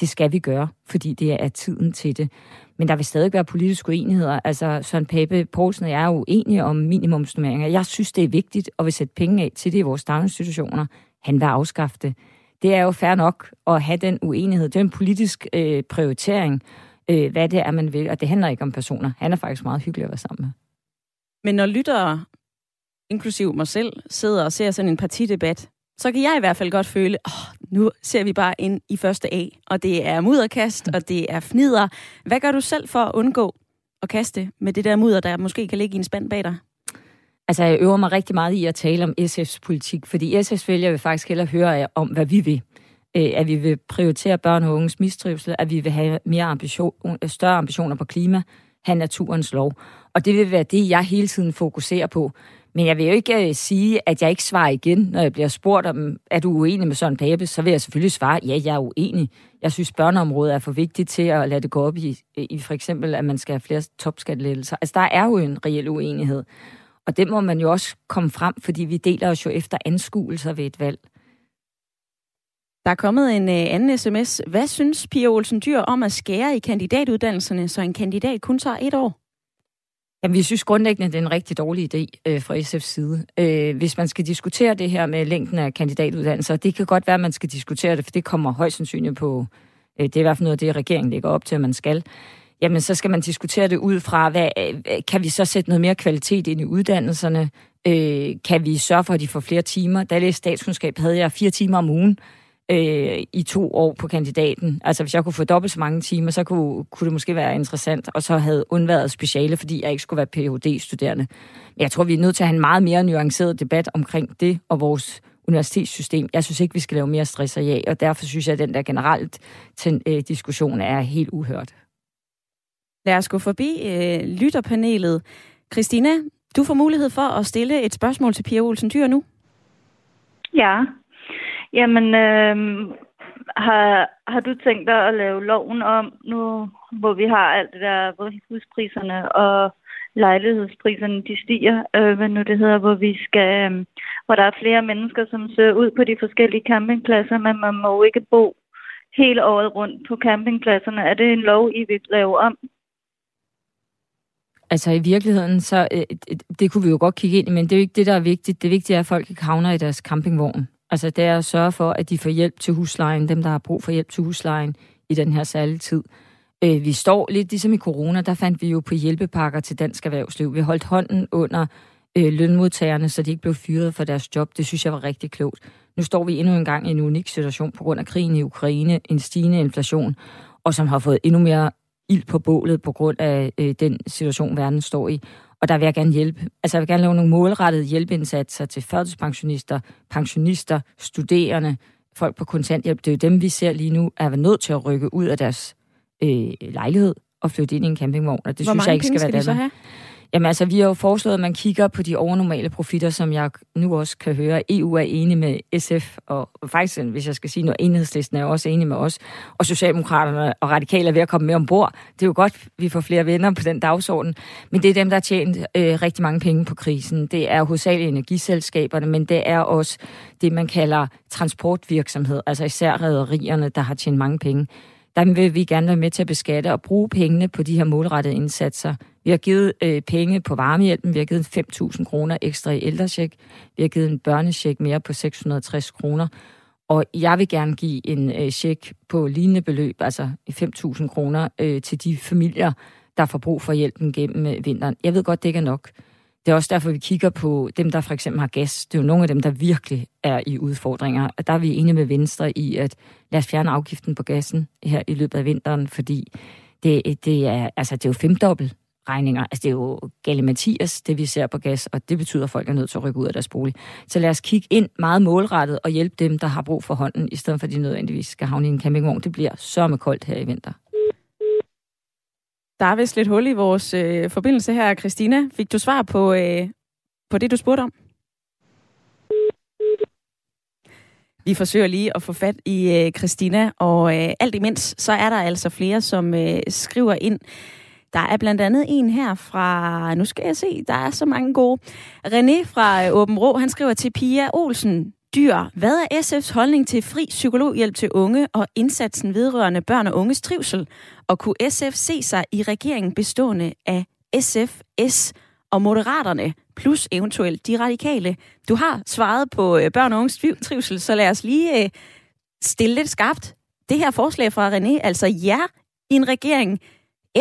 Det skal vi gøre, fordi det er tiden til det. Men der vil stadig være politiske uenigheder. Altså, Søren Pape Poulsen og jeg er uenige om minimumsnummeringer. Jeg synes, det er vigtigt at vi sætte penge af til det i vores daginstitutioner. Han vil afskaffe det det er jo fair nok at have den uenighed. Det er en politisk øh, prioritering, øh, hvad det er, man vil. Og det handler ikke om personer. Han er faktisk meget hyggelig at være sammen med. Men når lyttere, inklusiv mig selv, sidder og ser sådan en partidebat, så kan jeg i hvert fald godt føle, åh, nu ser vi bare ind i første A, og det er mudderkast, og det er fnider. Hvad gør du selv for at undgå at kaste med det der mudder, der måske kan ligge i en spand bag dig? Altså, jeg øver mig rigtig meget i at tale om SF's politik, fordi SF's vælger vil faktisk hellere høre om, hvad vi vil. Øh, at vi vil prioritere børn og unges mistrivsel, at vi vil have mere ambition, øh, større ambitioner på klima, have naturens lov. Og det vil være det, jeg hele tiden fokuserer på. Men jeg vil jo ikke øh, sige, at jeg ikke svarer igen, når jeg bliver spurgt om, er du uenig med Søren Pape, så vil jeg selvfølgelig svare, ja, jeg er uenig. Jeg synes, børneområdet er for vigtigt til at lade det gå op i, i for eksempel, at man skal have flere topskattelettelser. Altså, der er jo en reel uenighed. Og det må man jo også komme frem, fordi vi deler os jo efter anskuelser ved et valg. Der er kommet en øh, anden sms. Hvad synes Pia Olsen Dyr om at skære i kandidatuddannelserne, så en kandidat kun tager et år? Jamen, vi synes grundlæggende, det er en rigtig dårlig idé øh, fra SF's side. Øh, hvis man skal diskutere det her med længden af kandidatuddannelser, det kan godt være, at man skal diskutere det, for det kommer højst sandsynligt på, øh, det er i hvert fald noget af det, regeringen lægger op til, at man skal. Jamen, så skal man diskutere det ud fra, hvad, øh, kan vi så sætte noget mere kvalitet ind i uddannelserne? Øh, kan vi sørge for, at de får flere timer? Da jeg læste statskundskab, havde jeg fire timer om ugen øh, i to år på kandidaten. Altså hvis jeg kunne få dobbelt så mange timer, så kunne, kunne det måske være interessant, og så havde undværet speciale, fordi jeg ikke skulle være Ph.D.-studerende. Men jeg tror, vi er nødt til at have en meget mere nuanceret debat omkring det og vores universitetssystem. Jeg synes ikke, vi skal lave mere stress og ja, og derfor synes jeg, at den der generelt til, øh, diskussion er helt uhørt. Lad os gå forbi øh, lytterpanelet. Christina, du får mulighed for at stille et spørgsmål til Pia Olsen Dyr nu. Ja, Jamen, øh, har, har du tænkt dig at lave loven om nu, hvor vi har alt det der, hvor huspriserne og lejlighedspriserne de stiger, øh, hvad nu det hedder, hvor vi skal, øh, hvor der er flere mennesker, som søger ud på de forskellige campingpladser, men man må jo ikke bo hele året rundt på campingpladserne. Er det en lov, I vil lave om? Altså i virkeligheden, så øh, øh, det kunne vi jo godt kigge ind i, men det er jo ikke det, der er vigtigt. Det vigtige er, at folk ikke havner i deres campingvogn. Altså det er at sørge for, at de får hjælp til huslejen, dem der har brug for hjælp til huslejen i den her særlige tid. Øh, vi står lidt ligesom i corona, der fandt vi jo på hjælpepakker til dansk erhvervsliv. Vi holdt hånden under øh, lønmodtagerne, så de ikke blev fyret for deres job. Det synes jeg var rigtig klogt. Nu står vi endnu en gang i en unik situation på grund af krigen i Ukraine, en stigende inflation, og som har fået endnu mere ild på bålet på grund af øh, den situation, verden står i. Og der vil jeg gerne hjælpe. Altså jeg vil gerne lave nogle målrettede hjælpeindsatser til førtidspensionister, pensionister, studerende, folk på kontanthjælp. Det er jo dem, vi ser lige nu, er nødt til at rykke ud af deres øh, lejlighed og flytte ind i en campingvogn. Og det Hvor synes jeg ikke skal, skal være så have? Jamen altså, vi har jo foreslået, at man kigger på de overnormale profitter, som jeg nu også kan høre. EU er enig med SF, og faktisk, hvis jeg skal sige noget, enhedslisten er også enig med os, og Socialdemokraterne og Radikale er ved at komme med ombord. Det er jo godt, vi får flere venner på den dagsorden, men det er dem, der har tjent øh, rigtig mange penge på krisen. Det er hovedsageligt energiselskaberne, men det er også det, man kalder transportvirksomhed, altså især rædderierne, der har tjent mange penge der vil vi gerne være med til at beskatte og bruge pengene på de her målrettede indsatser. Vi har givet øh, penge på varmehjælpen, vi har givet 5.000 kroner ekstra i ældresjek, vi har givet en børnesjek mere på 660 kroner, og jeg vil gerne give en øh, check på lignende beløb, altså 5.000 kroner, øh, til de familier, der får brug for hjælpen gennem øh, vinteren. Jeg ved godt, det ikke er nok. Det er også derfor, vi kigger på dem, der for eksempel har gas. Det er jo nogle af dem, der virkelig er i udfordringer. Og der er vi enige med Venstre i, at lad os fjerne afgiften på gassen her i løbet af vinteren, fordi det, det, er, altså, det er jo femdobbelt regninger. Altså, det er jo gale Mathias, det vi ser på gas, og det betyder, at folk er nødt til at rykke ud af deres bolig. Så lad os kigge ind meget målrettet og hjælpe dem, der har brug for hånden, i stedet for at de nødvendigvis skal havne i en campingvogn. Det bliver så med koldt her i vinter. Der er vist lidt hul i vores øh, forbindelse her, Christina. Fik du svar på, øh, på det, du spurgte om? Vi forsøger lige at få fat i øh, Christina, og øh, alt imens, så er der altså flere, som øh, skriver ind. Der er blandt andet en her fra, nu skal jeg se, der er så mange gode. René fra øh, Åben Rå, han skriver til Pia Olsen, Dyr, hvad er SF's holdning til fri psykologhjælp til unge og indsatsen vedrørende børn og unges trivsel? Og kunne SF se sig i regeringen bestående af SF, S og Moderaterne, plus eventuelt de radikale? Du har svaret på øh, børn og unges trivsel, så lad os lige øh, stille lidt skarpt. Det her forslag fra René, altså ja i en regering,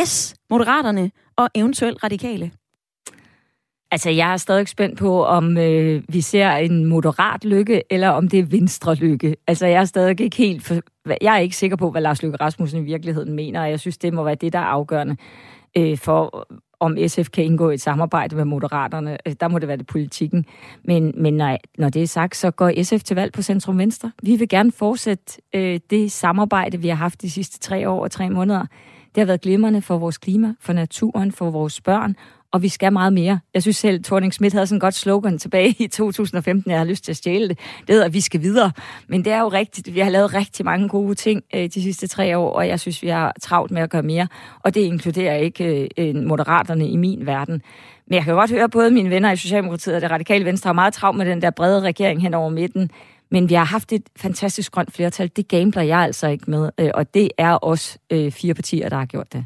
S, Moderaterne og eventuelt radikale. Altså, jeg er stadig spændt på, om øh, vi ser en moderat lykke, eller om det er venstre lykke. Altså, jeg er stadig ikke helt... For, jeg er ikke sikker på, hvad Lars Løkke Rasmussen i virkeligheden mener, og jeg synes, det må være det, der er afgørende øh, for, om SF kan indgå et samarbejde med Moderaterne. Øh, der må det være det politikken. Men, men når, når det er sagt, så går SF til valg på Centrum Venstre. Vi vil gerne fortsætte øh, det samarbejde, vi har haft de sidste tre år og tre måneder. Det har været glimrende for vores klima, for naturen, for vores børn, og vi skal meget mere. Jeg synes selv, Thorning Schmidt havde sådan et godt slogan tilbage i 2015, jeg har lyst til at stjæle det. Det hedder, at vi skal videre. Men det er jo rigtigt, vi har lavet rigtig mange gode ting øh, de sidste tre år, og jeg synes, vi har travlt med at gøre mere. Og det inkluderer ikke øh, moderaterne i min verden. Men jeg kan godt høre, at både mine venner i Socialdemokratiet og det radikale venstre har meget travlt med den der brede regering hen over midten. Men vi har haft et fantastisk grønt flertal. Det gambler jeg altså ikke med, øh, og det er også øh, fire partier, der har gjort det.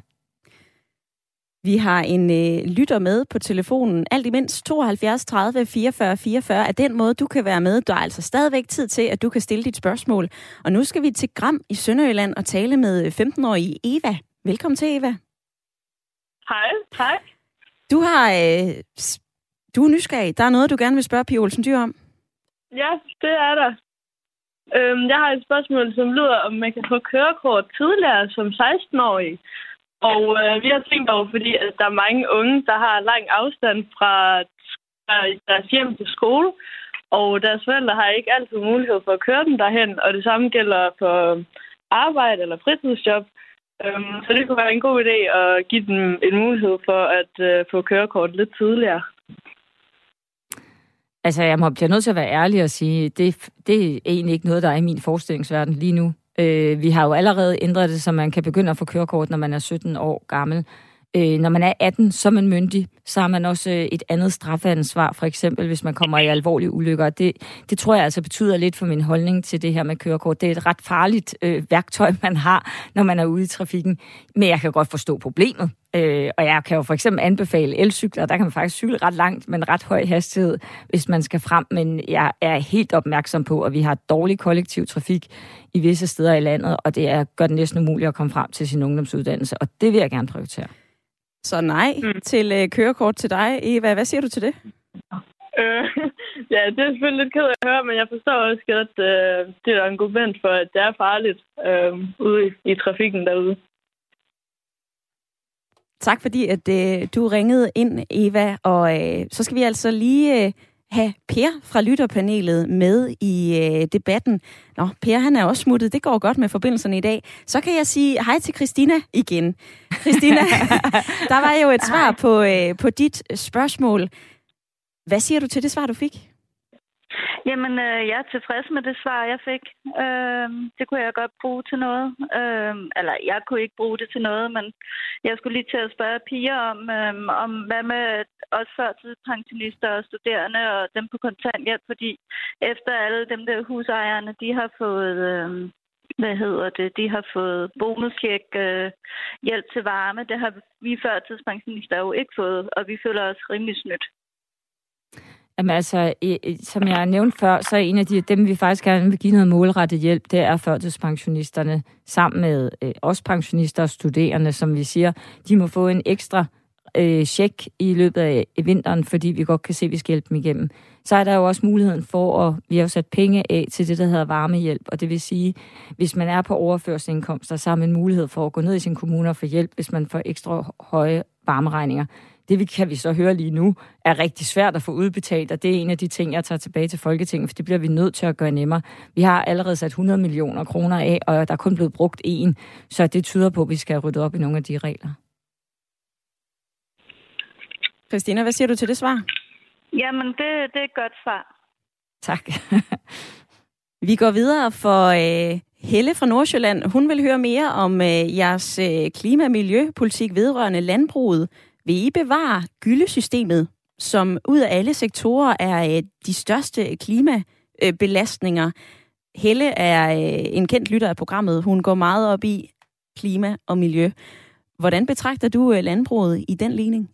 Vi har en øh, lytter med på telefonen. Alt imens 72 30 44 44 er den måde, du kan være med. Der er altså stadigvæk tid til, at du kan stille dit spørgsmål. Og nu skal vi til Gram i Sønderjylland og tale med 15-årige Eva. Velkommen til, Eva. Hej, hej. Du har... Øh, du er nysgerrig. Der er noget, du gerne vil spørge Pia Olsen Dyr om. Ja, det er der. Øhm, jeg har et spørgsmål, som lyder, om man kan få kørekort tidligere som 16-årig. Og øh, vi har tænkt over, fordi at der er mange unge, der har lang afstand fra deres hjem til skole, og deres forældre har ikke altid mulighed for at køre dem derhen, og det samme gælder for arbejde eller fritidsjob. Øhm, så det kunne være en god idé at give dem en mulighed for at øh, få kørekort lidt tidligere. Altså, jeg må blive nødt til at være ærlig og sige, det, det er egentlig ikke noget, der er i min forestillingsverden lige nu. Øh, vi har jo allerede ændret det, så man kan begynde at få kørekort, når man er 17 år gammel. Øh, når man er 18, så er man myndig. Så har man også øh, et andet strafansvar, for eksempel hvis man kommer i alvorlige ulykker. Det, det tror jeg altså betyder lidt for min holdning til det her med kørekort. Det er et ret farligt øh, værktøj, man har, når man er ude i trafikken. Men jeg kan godt forstå problemet. Øh, og jeg kan jo for eksempel anbefale elcykler. Der kan man faktisk cykle ret langt, men ret høj hastighed, hvis man skal frem. Men jeg er helt opmærksom på, at vi har dårlig kollektiv trafik i visse steder i landet, og det er, gør det næsten umuligt at komme frem til sin ungdomsuddannelse. Og det vil jeg gerne prioritere. Så nej mm. til øh, kørekort til dig, Eva. Hvad siger du til det? Øh, ja, det er selvfølgelig lidt ked af at høre, men jeg forstår også at øh, det er en argument for, at det er farligt øh, ude i, i trafikken derude. Tak fordi, at øh, du ringede ind, Eva. Og øh, så skal vi altså lige øh, have Per fra lytterpanelet med i øh, debatten. Nå, Per han er også smuttet. Det går godt med forbindelserne i dag. Så kan jeg sige hej til Christina igen. Christina, der var jo et svar på, øh, på dit spørgsmål. Hvad siger du til det svar, du fik? Jamen, øh, jeg er tilfreds med det svar, jeg fik. Øh, det kunne jeg godt bruge til noget. Øh, eller jeg kunne ikke bruge det til noget, men jeg skulle lige til at spørge piger om, øh, om hvad med os førtidspensionister og studerende og dem på kontanthjælp, fordi efter alle dem der husejerne, de har fået... Øh, hvad hedder det, de har fået bonuscheck, øh, hjælp til varme. Det har vi førtidspensionister jo ikke fået, og vi føler os rimelig snydt. Jamen altså, som jeg nævnte før, så er en af de, dem, vi faktisk gerne vil give noget målrettet hjælp, det er førtidspensionisterne, sammen med øh, os pensionister og studerende, som vi siger, de må få en ekstra øh, check i løbet af vinteren, fordi vi godt kan se, at vi skal hjælpe dem igennem. Så er der jo også muligheden for, at vi har sat penge af til det, der hedder varmehjælp, og det vil sige, hvis man er på overførselsindkomster, så har man mulighed for at gå ned i sin kommune og få hjælp, hvis man får ekstra høje varmeregninger. Det vi kan vi så høre lige nu, er rigtig svært at få udbetalt, og det er en af de ting, jeg tager tilbage til Folketinget, for det bliver vi nødt til at gøre nemmere. Vi har allerede sat 100 millioner kroner af, og der er kun blevet brugt en, så det tyder på, at vi skal rydde op i nogle af de regler. Christina, hvad siger du til det svar? Jamen, det, det er et godt svar. Tak. vi går videre for øh, Helle fra Nordsjælland. Hun vil høre mere om øh, jeres øh, klima- og miljøpolitik vedrørende landbruget. Vil I bevare gyldesystemet, som ud af alle sektorer er øh, de største klimabelastninger? Helle er øh, en kendt lytter af programmet. Hun går meget op i klima og miljø. Hvordan betragter du øh, landbruget i den ligning?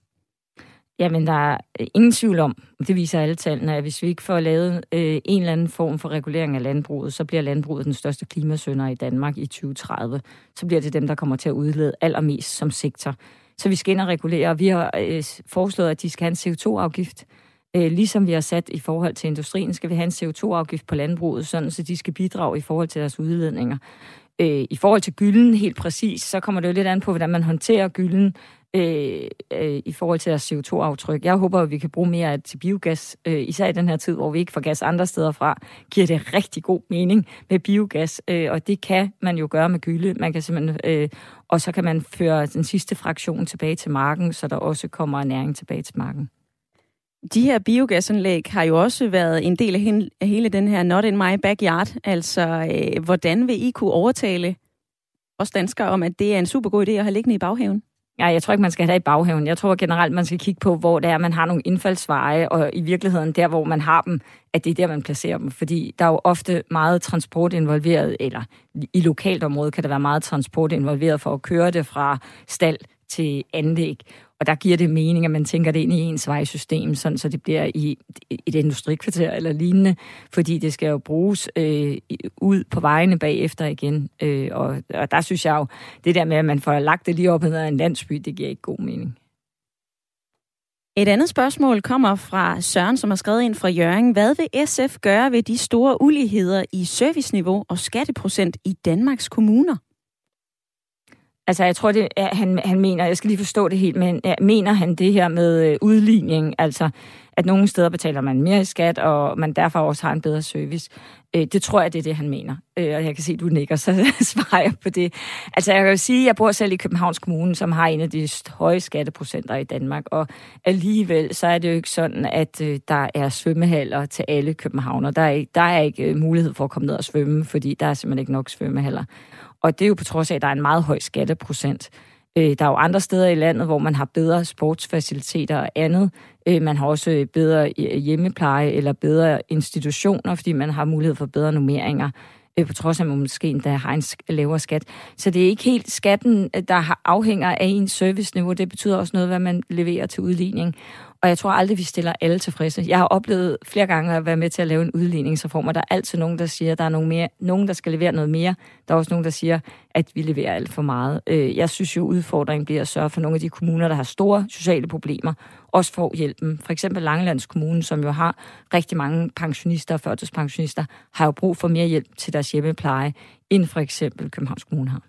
Jamen, der er øh, ingen tvivl om, det viser alle tallene, at hvis vi ikke får lavet øh, en eller anden form for regulering af landbruget, så bliver landbruget den største klimasønder i Danmark i 2030. Så bliver det dem, der kommer til at udlede allermest som sektor. Så vi skal ind og regulere. Vi har øh, foreslået, at de skal have en CO2-afgift. Øh, ligesom vi har sat i forhold til industrien, skal vi have en CO2-afgift på landbruget, sådan så de skal bidrage i forhold til deres udledninger. Øh, I forhold til gylden helt præcis, så kommer det jo lidt an på, hvordan man håndterer gylden øh, øh, i forhold til deres CO2-aftryk. Jeg håber, at vi kan bruge mere til biogas, øh, især i den her tid, hvor vi ikke får gas andre steder fra, giver det rigtig god mening med biogas, øh, og det kan man jo gøre med gylde. Man kan simpelthen, øh, og så kan man føre den sidste fraktion tilbage til marken, så der også kommer næring tilbage til marken. De her biogasanlæg har jo også været en del af hele den her Not in my backyard. Altså, øh, hvordan vil I kunne overtale os danskere om, at det er en super god idé at have liggende i baghaven? Ja, jeg tror ikke, man skal have det i baghaven. Jeg tror generelt, man skal kigge på, hvor det er, man har nogle indfaldsveje, og i virkeligheden der, hvor man har dem, at det er der, man placerer dem. Fordi der er jo ofte meget transport involveret, eller i lokalt område kan der være meget transport involveret for at køre det fra stald til anlæg. Og der giver det mening, at man tænker det ind i ens vejsystem, sådan, så det bliver i et industrikvarter eller lignende, fordi det skal jo bruges øh, ud på vejene bagefter igen. Øh, og, og der synes jeg jo, det der med, at man får lagt det lige op ad en landsby, det giver ikke god mening. Et andet spørgsmål kommer fra Søren, som har skrevet ind fra Jørgen. Hvad vil SF gøre ved de store uligheder i serviceniveau og skatteprocent i Danmarks kommuner? Altså, jeg tror, det er, han, han mener, jeg skal lige forstå det helt, men ja, mener han det her med øh, udligning, altså at nogle steder betaler man mere i skat, og man derfor også har en bedre service. Øh, det tror jeg, det er det, han mener. Øh, og jeg kan se, at du nikker, så svarer jeg på det. Altså, jeg kan jo sige, at jeg bor selv i Københavns Kommune, som har en af de høje skatteprocenter i Danmark, og alligevel så er det jo ikke sådan, at øh, der er svømmehaller til alle københavner. Der er, der er ikke øh, mulighed for at komme ned og svømme, fordi der er simpelthen ikke nok svømmehaller. Og det er jo på trods af, at der er en meget høj skatteprocent. Øh, der er jo andre steder i landet, hvor man har bedre sportsfaciliteter og andet. Øh, man har også øh, bedre hjemmepleje eller bedre institutioner, fordi man har mulighed for bedre nummeringer på trods af, at man måske endda har en lavere skat. Så det er ikke helt skatten, der afhænger af ens serviceniveau. Det betyder også noget, hvad man leverer til udligning. Og jeg tror aldrig, vi stiller alle tilfredse. Jeg har oplevet flere gange at være med til at lave en udligningsreform, og der er altid nogen, der siger, at der er nogen, mere, nogen, der skal levere noget mere. Der er også nogen, der siger, at vi leverer alt for meget. Øh, jeg synes jo, udfordringen bliver at sørge for nogle af de kommuner, der har store sociale problemer, også får hjælpen. For eksempel Langelands Kommune, som jo har rigtig mange pensionister og førtidspensionister, har jo brug for mere hjælp til deres hjemmepleje, end for eksempel Københavns Kommune har.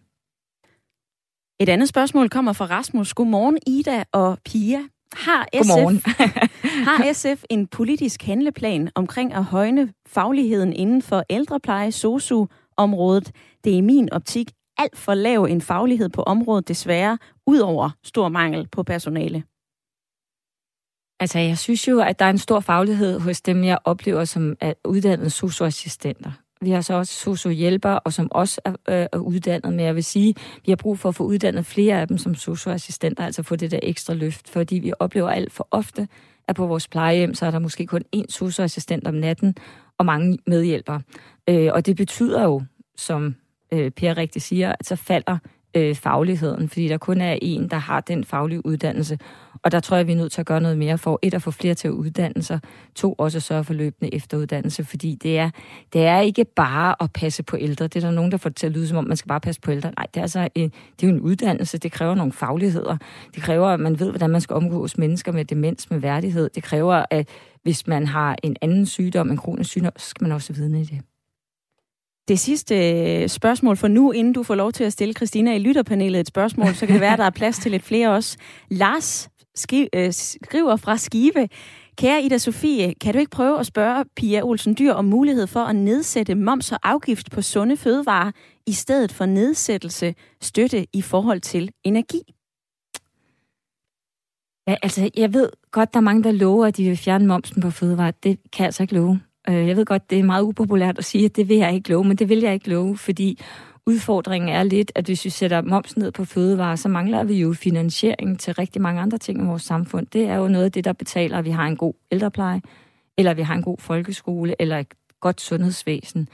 Et andet spørgsmål kommer fra Rasmus. Godmorgen, Ida og Pia. Har SF, har SF en politisk handleplan omkring at højne fagligheden inden for ældrepleje, sosu-området? Det er i min optik alt for lav en faglighed på området desværre, udover stor mangel på personale. Altså, jeg synes jo, at der er en stor faglighed hos dem, jeg oplever som uddannede socioassistenter. Vi har så også sociohjælper, og som også er, øh, er uddannet, men jeg vil sige, vi har brug for at få uddannet flere af dem som socioassistenter, altså få det der ekstra løft, fordi vi oplever alt for ofte, at på vores plejehjem, så er der måske kun én socioassistent om natten, og mange medhjælpere. Øh, og det betyder jo, som øh, Per rigtig siger, at så falder øh, fagligheden, fordi der kun er en, der har den faglige uddannelse. Og der tror jeg, vi er nødt til at gøre noget mere for et at få flere til at uddanne sig, to også at sørge for løbende efteruddannelse, fordi det er, det er ikke bare at passe på ældre. Det er der nogen, der får det til at lyde, som om man skal bare passe på ældre. Nej, det er, altså en, det er jo en uddannelse, det kræver nogle fagligheder. Det kræver, at man ved, hvordan man skal omgås mennesker med demens, med værdighed. Det kræver, at hvis man har en anden sygdom, en kronisk sygdom, så skal man også vidne i det. Det sidste øh, spørgsmål for nu, inden du får lov til at stille Christina i lytterpanelet et spørgsmål, så kan det være, at der er plads til lidt flere også. Lars øh, skriver fra Skive. Kære Ida Sofie, kan du ikke prøve at spørge Pia Olsen Dyr om mulighed for at nedsætte moms og afgift på sunde fødevarer, i stedet for nedsættelse støtte i forhold til energi? Ja, altså, jeg ved godt, der er mange, der lover, at de vil fjerne momsen på fødevarer. Det kan jeg altså ikke love. Øh, jeg ved godt, det er meget upopulært at sige, at det vil jeg ikke love, men det vil jeg ikke love, fordi udfordringen er lidt, at hvis vi sætter moms ned på fødevarer, så mangler vi jo finansiering til rigtig mange andre ting i vores samfund. Det er jo noget af det, der betaler, at vi har en god ældrepleje, eller vi har en god folkeskole, eller et godt sundhedsvæsen.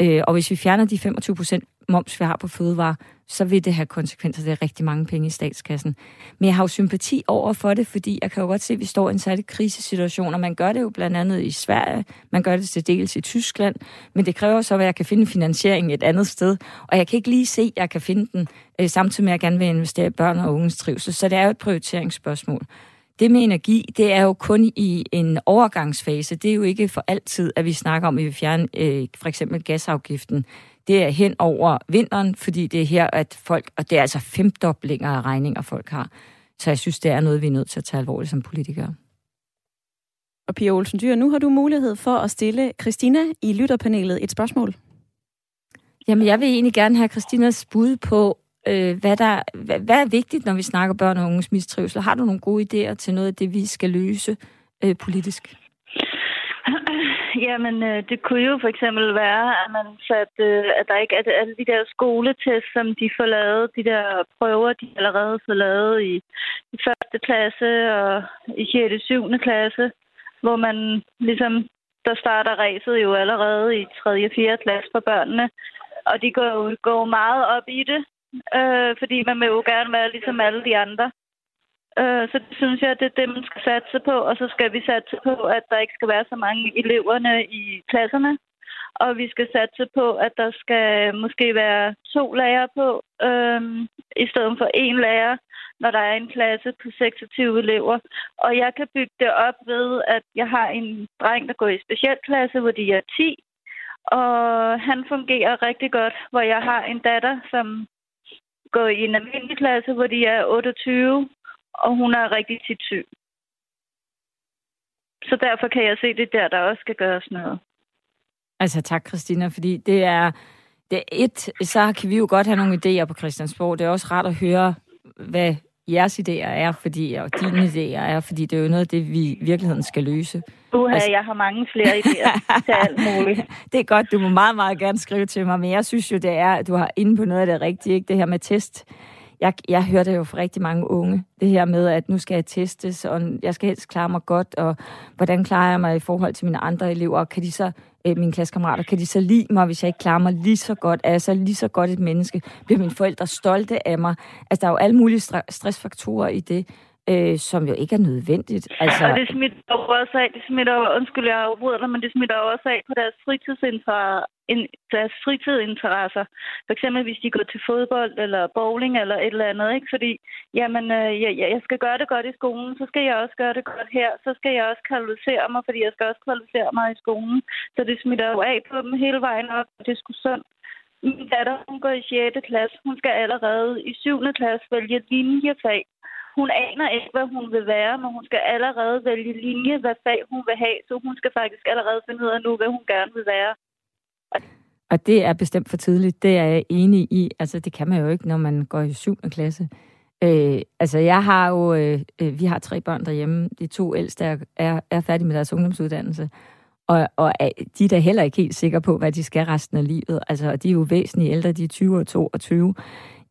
Øh, og hvis vi fjerner de 25 procent moms, vi har på fødevarer, så vil det have konsekvenser. Det er rigtig mange penge i statskassen. Men jeg har jo sympati over for det, fordi jeg kan jo godt se, at vi står i en særlig krisesituation, og man gør det jo blandt andet i Sverige, man gør det til dels i Tyskland, men det kræver så, at jeg kan finde finansiering et andet sted, og jeg kan ikke lige se, at jeg kan finde den, øh, samtidig med, at jeg gerne vil investere i børn og unges trivsel. Så det er jo et prioriteringsspørgsmål. Det med energi, det er jo kun i en overgangsfase. Det er jo ikke for altid, at vi snakker om, at vi fjerne øh, for eksempel gasafgiften det er hen over vinteren, fordi det er her, at folk, og det er altså femdoblinger af regninger, folk har. Så jeg synes, det er noget, vi er nødt til at tage alvorligt som politikere. Og Pia Olsen Dyr, nu har du mulighed for at stille Christina i lytterpanelet et spørgsmål. Jamen, jeg vil egentlig gerne have Christinas bud på, øh, hvad, der, hvad, hvad er vigtigt, når vi snakker børn og unges mistrivsel. Har du nogle gode idéer til noget af det, vi skal løse øh, politisk? Jamen, øh, det kunne jo for eksempel være, at man satte, øh, at der ikke er alle de der skoletest, som de får lavet, de der prøver, de allerede får lavet i, i første klasse og i 6. og 7. klasse, hvor man ligesom, der starter ræset jo allerede i 3. og 4. klasse for børnene, og de går går meget op i det, øh, fordi man vil jo gerne være ligesom alle de andre. Øh, så det synes jeg, det er det, man skal satse på. Og så skal vi satse på, at der ikke skal være så mange eleverne i klasserne. Og vi skal satse på, at der skal måske være to lærere på, øh, i stedet for én lærer, når der er en klasse på 26 elever. Og jeg kan bygge det op ved, at jeg har en dreng, der går i specialklasse, hvor de er 10. Og han fungerer rigtig godt, hvor jeg har en datter, som gået i en almindelig klasse, hvor de er 28, og hun er rigtig tit syg. Så derfor kan jeg se det der, der også skal gøres noget. Altså tak, Christina, fordi det er, det er et, så kan vi jo godt have nogle idéer på Christiansborg. Det er også rart at høre, hvad jeres idéer er, fordi, og dine idéer er, fordi det er jo noget af det, vi i virkeligheden skal løse. Uha, altså... jeg har mange flere idéer til alt muligt. det er godt, du må meget, meget gerne skrive til mig, men jeg synes jo, det er, at du har inde på noget af det rigtige, ikke? det her med test jeg, jeg hørte jo fra rigtig mange unge, det her med, at nu skal jeg testes, og jeg skal helst klare mig godt, og hvordan klarer jeg mig i forhold til mine andre elever, kan de så, øh, mine klassekammerater, kan de så lide mig, hvis jeg ikke klarer mig lige så godt, er jeg så lige så godt et menneske, bliver mine forældre stolte af mig, altså der er jo alle mulige stressfaktorer i det, øh, som jo ikke er nødvendigt. Altså... Og det smitter også af, det smitter, undskyld, jeg afbryder dig, men det smitter også af på deres fritidsinteresser, deres fritidinteresser. For eksempel hvis de går til fodbold eller bowling eller et eller andet, ikke? Fordi, jamen, øh, jeg, jeg skal gøre det godt i skolen, så skal jeg også gøre det godt her, så skal jeg også kvalificere mig, fordi jeg skal også kvalificere mig i skolen. Så det smitter jo af på dem hele vejen op, det er sgu sundt. Min datter, hun går i 6. klasse. Hun skal allerede i 7. klasse vælge linjefag. Hun aner ikke, hvad hun vil være, men hun skal allerede vælge linje, hvad fag hun vil have, så hun skal faktisk allerede finde ud af nu, hvad hun gerne vil være. Og det er bestemt for tidligt, det er jeg enig i. Altså, det kan man jo ikke, når man går i 7. klasse. Øh, altså, jeg har jo, øh, øh, vi har tre børn derhjemme. De to ældste er, er, er færdige med deres ungdomsuddannelse. Og, og de er da heller ikke helt sikre på, hvad de skal resten af livet. Altså, de er jo væsentligt ældre, de er 20 og 22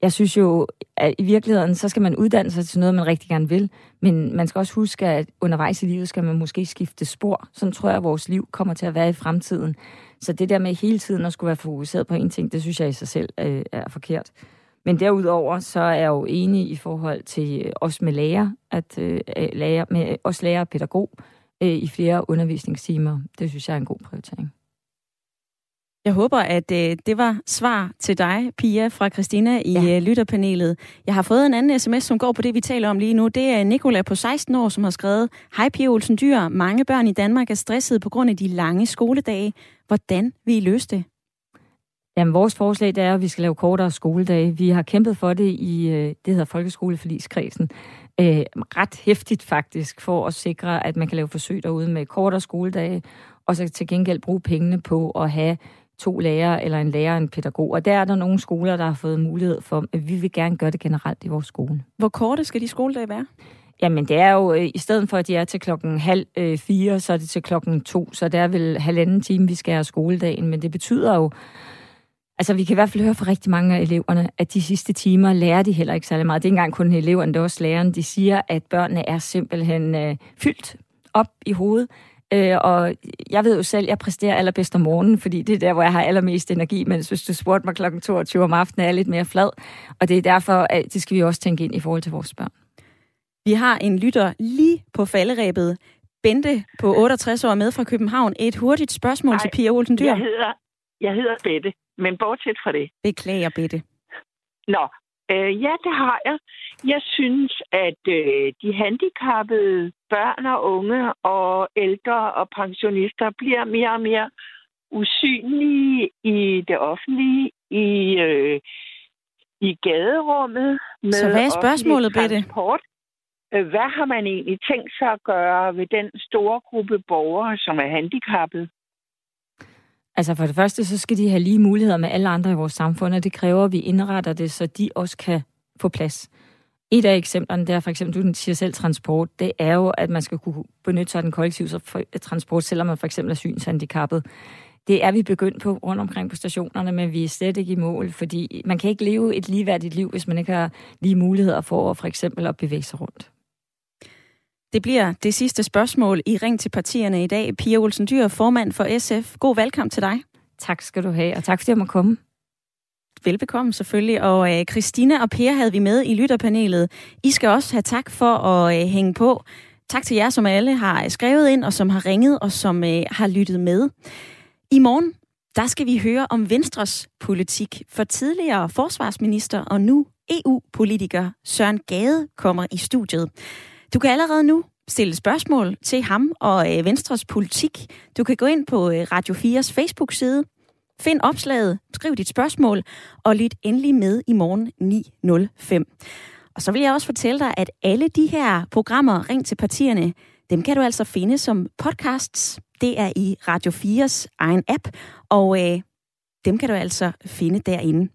jeg synes jo, at i virkeligheden, så skal man uddanne sig til noget, man rigtig gerne vil. Men man skal også huske, at undervejs i livet skal man måske skifte spor. Sådan tror jeg, at vores liv kommer til at være i fremtiden. Så det der med hele tiden at skulle være fokuseret på en ting, det synes jeg i sig selv øh, er forkert. Men derudover, så er jeg jo enig i forhold til øh, os med lærer, at øh, øh, lærer, med os lærer og pædagog øh, i flere undervisningstimer. Det synes jeg er en god prioritering. Jeg håber, at øh, det var svar til dig, Pia, fra Christina i ja. øh, lytterpanelet. Jeg har fået en anden sms, som går på det, vi taler om lige nu. Det er Nikola på 16 år, som har skrevet, Hej Pia Olsen Dyr, mange børn i Danmark er stressede på grund af de lange skoledage. Hvordan vil I løse det? Jamen, vores forslag det er, at vi skal lave kortere skoledage. Vi har kæmpet for det i, øh, det hedder Folkeskoleforligskredsen, øh, ret hæftigt faktisk, for at sikre, at man kan lave forsøg derude med kortere skoledage, og så til gengæld bruge pengene på at have to lærere eller en lærer og en pædagog. Og der er der nogle skoler, der har fået mulighed for, at vi vil gerne gøre det generelt i vores skole. Hvor korte skal de skoledage være? Jamen, det er jo, øh, i stedet for, at de er til klokken halv øh, fire, så er det til klokken to, så det er vel halvanden time, vi skal have skoledagen. Men det betyder jo, altså vi kan i hvert fald høre fra rigtig mange af eleverne, at de sidste timer lærer de heller ikke særlig meget. Det er ikke engang kun eleverne, det er også lærerne. De siger, at børnene er simpelthen øh, fyldt op i hovedet Øh, og jeg ved jo selv, at jeg præsterer allerbedst om morgenen, fordi det er der, hvor jeg har allermest energi, mens hvis du spurgte mig kl. 22 om aftenen, er jeg lidt mere flad. Og det er derfor, at det skal vi også tænke ind i forhold til vores børn. Vi har en lytter lige på falderæbet. Bente på 68 år med fra København. Et hurtigt spørgsmål Ej, til Pia Olsen Dyr. Jeg hedder, jeg hedder Bette, men bortset fra det. Beklager, Bette. Nå, Øh, ja, det har jeg. Jeg synes, at øh, de handicappede børn og unge og ældre og pensionister bliver mere og mere usynlige i det offentlige, i, øh, i gaderummet. Med Så hvad er spørgsmålet, Bette? Øh, hvad har man egentlig tænkt sig at gøre ved den store gruppe borgere, som er handicappet? Altså for det første, så skal de have lige muligheder med alle andre i vores samfund, og det kræver, at vi indretter det, så de også kan få plads. Et af eksemplerne, der for eksempel, du siger selv transport, det er jo, at man skal kunne benytte sig af den kollektive transport, selvom man for eksempel er synshandicappet. Det er vi begyndt på rundt omkring på stationerne, men vi er slet ikke i mål, fordi man kan ikke leve et ligeværdigt liv, hvis man ikke har lige muligheder for for eksempel at bevæge sig rundt. Det bliver det sidste spørgsmål i Ring til partierne i dag. Pia Olsen Dyr, formand for SF. God velkommen til dig. Tak skal du have, og tak fordi jeg må komme. Velbekomme selvfølgelig. Og øh, Christina og Per havde vi med i lytterpanelet. I skal også have tak for at øh, hænge på. Tak til jer, som alle har øh, skrevet ind, og som har ringet, og som øh, har lyttet med. I morgen, der skal vi høre om Venstres politik. For tidligere forsvarsminister og nu EU-politiker Søren Gade kommer i studiet. Du kan allerede nu stille spørgsmål til ham og øh, Venstres politik. Du kan gå ind på øh, Radio 4's Facebook-side, find opslaget, skriv dit spørgsmål og lyt endelig med i morgen 9.05. Og så vil jeg også fortælle dig, at alle de her programmer, Ring til partierne, dem kan du altså finde som podcasts. Det er i Radio 4's egen app, og øh, dem kan du altså finde derinde.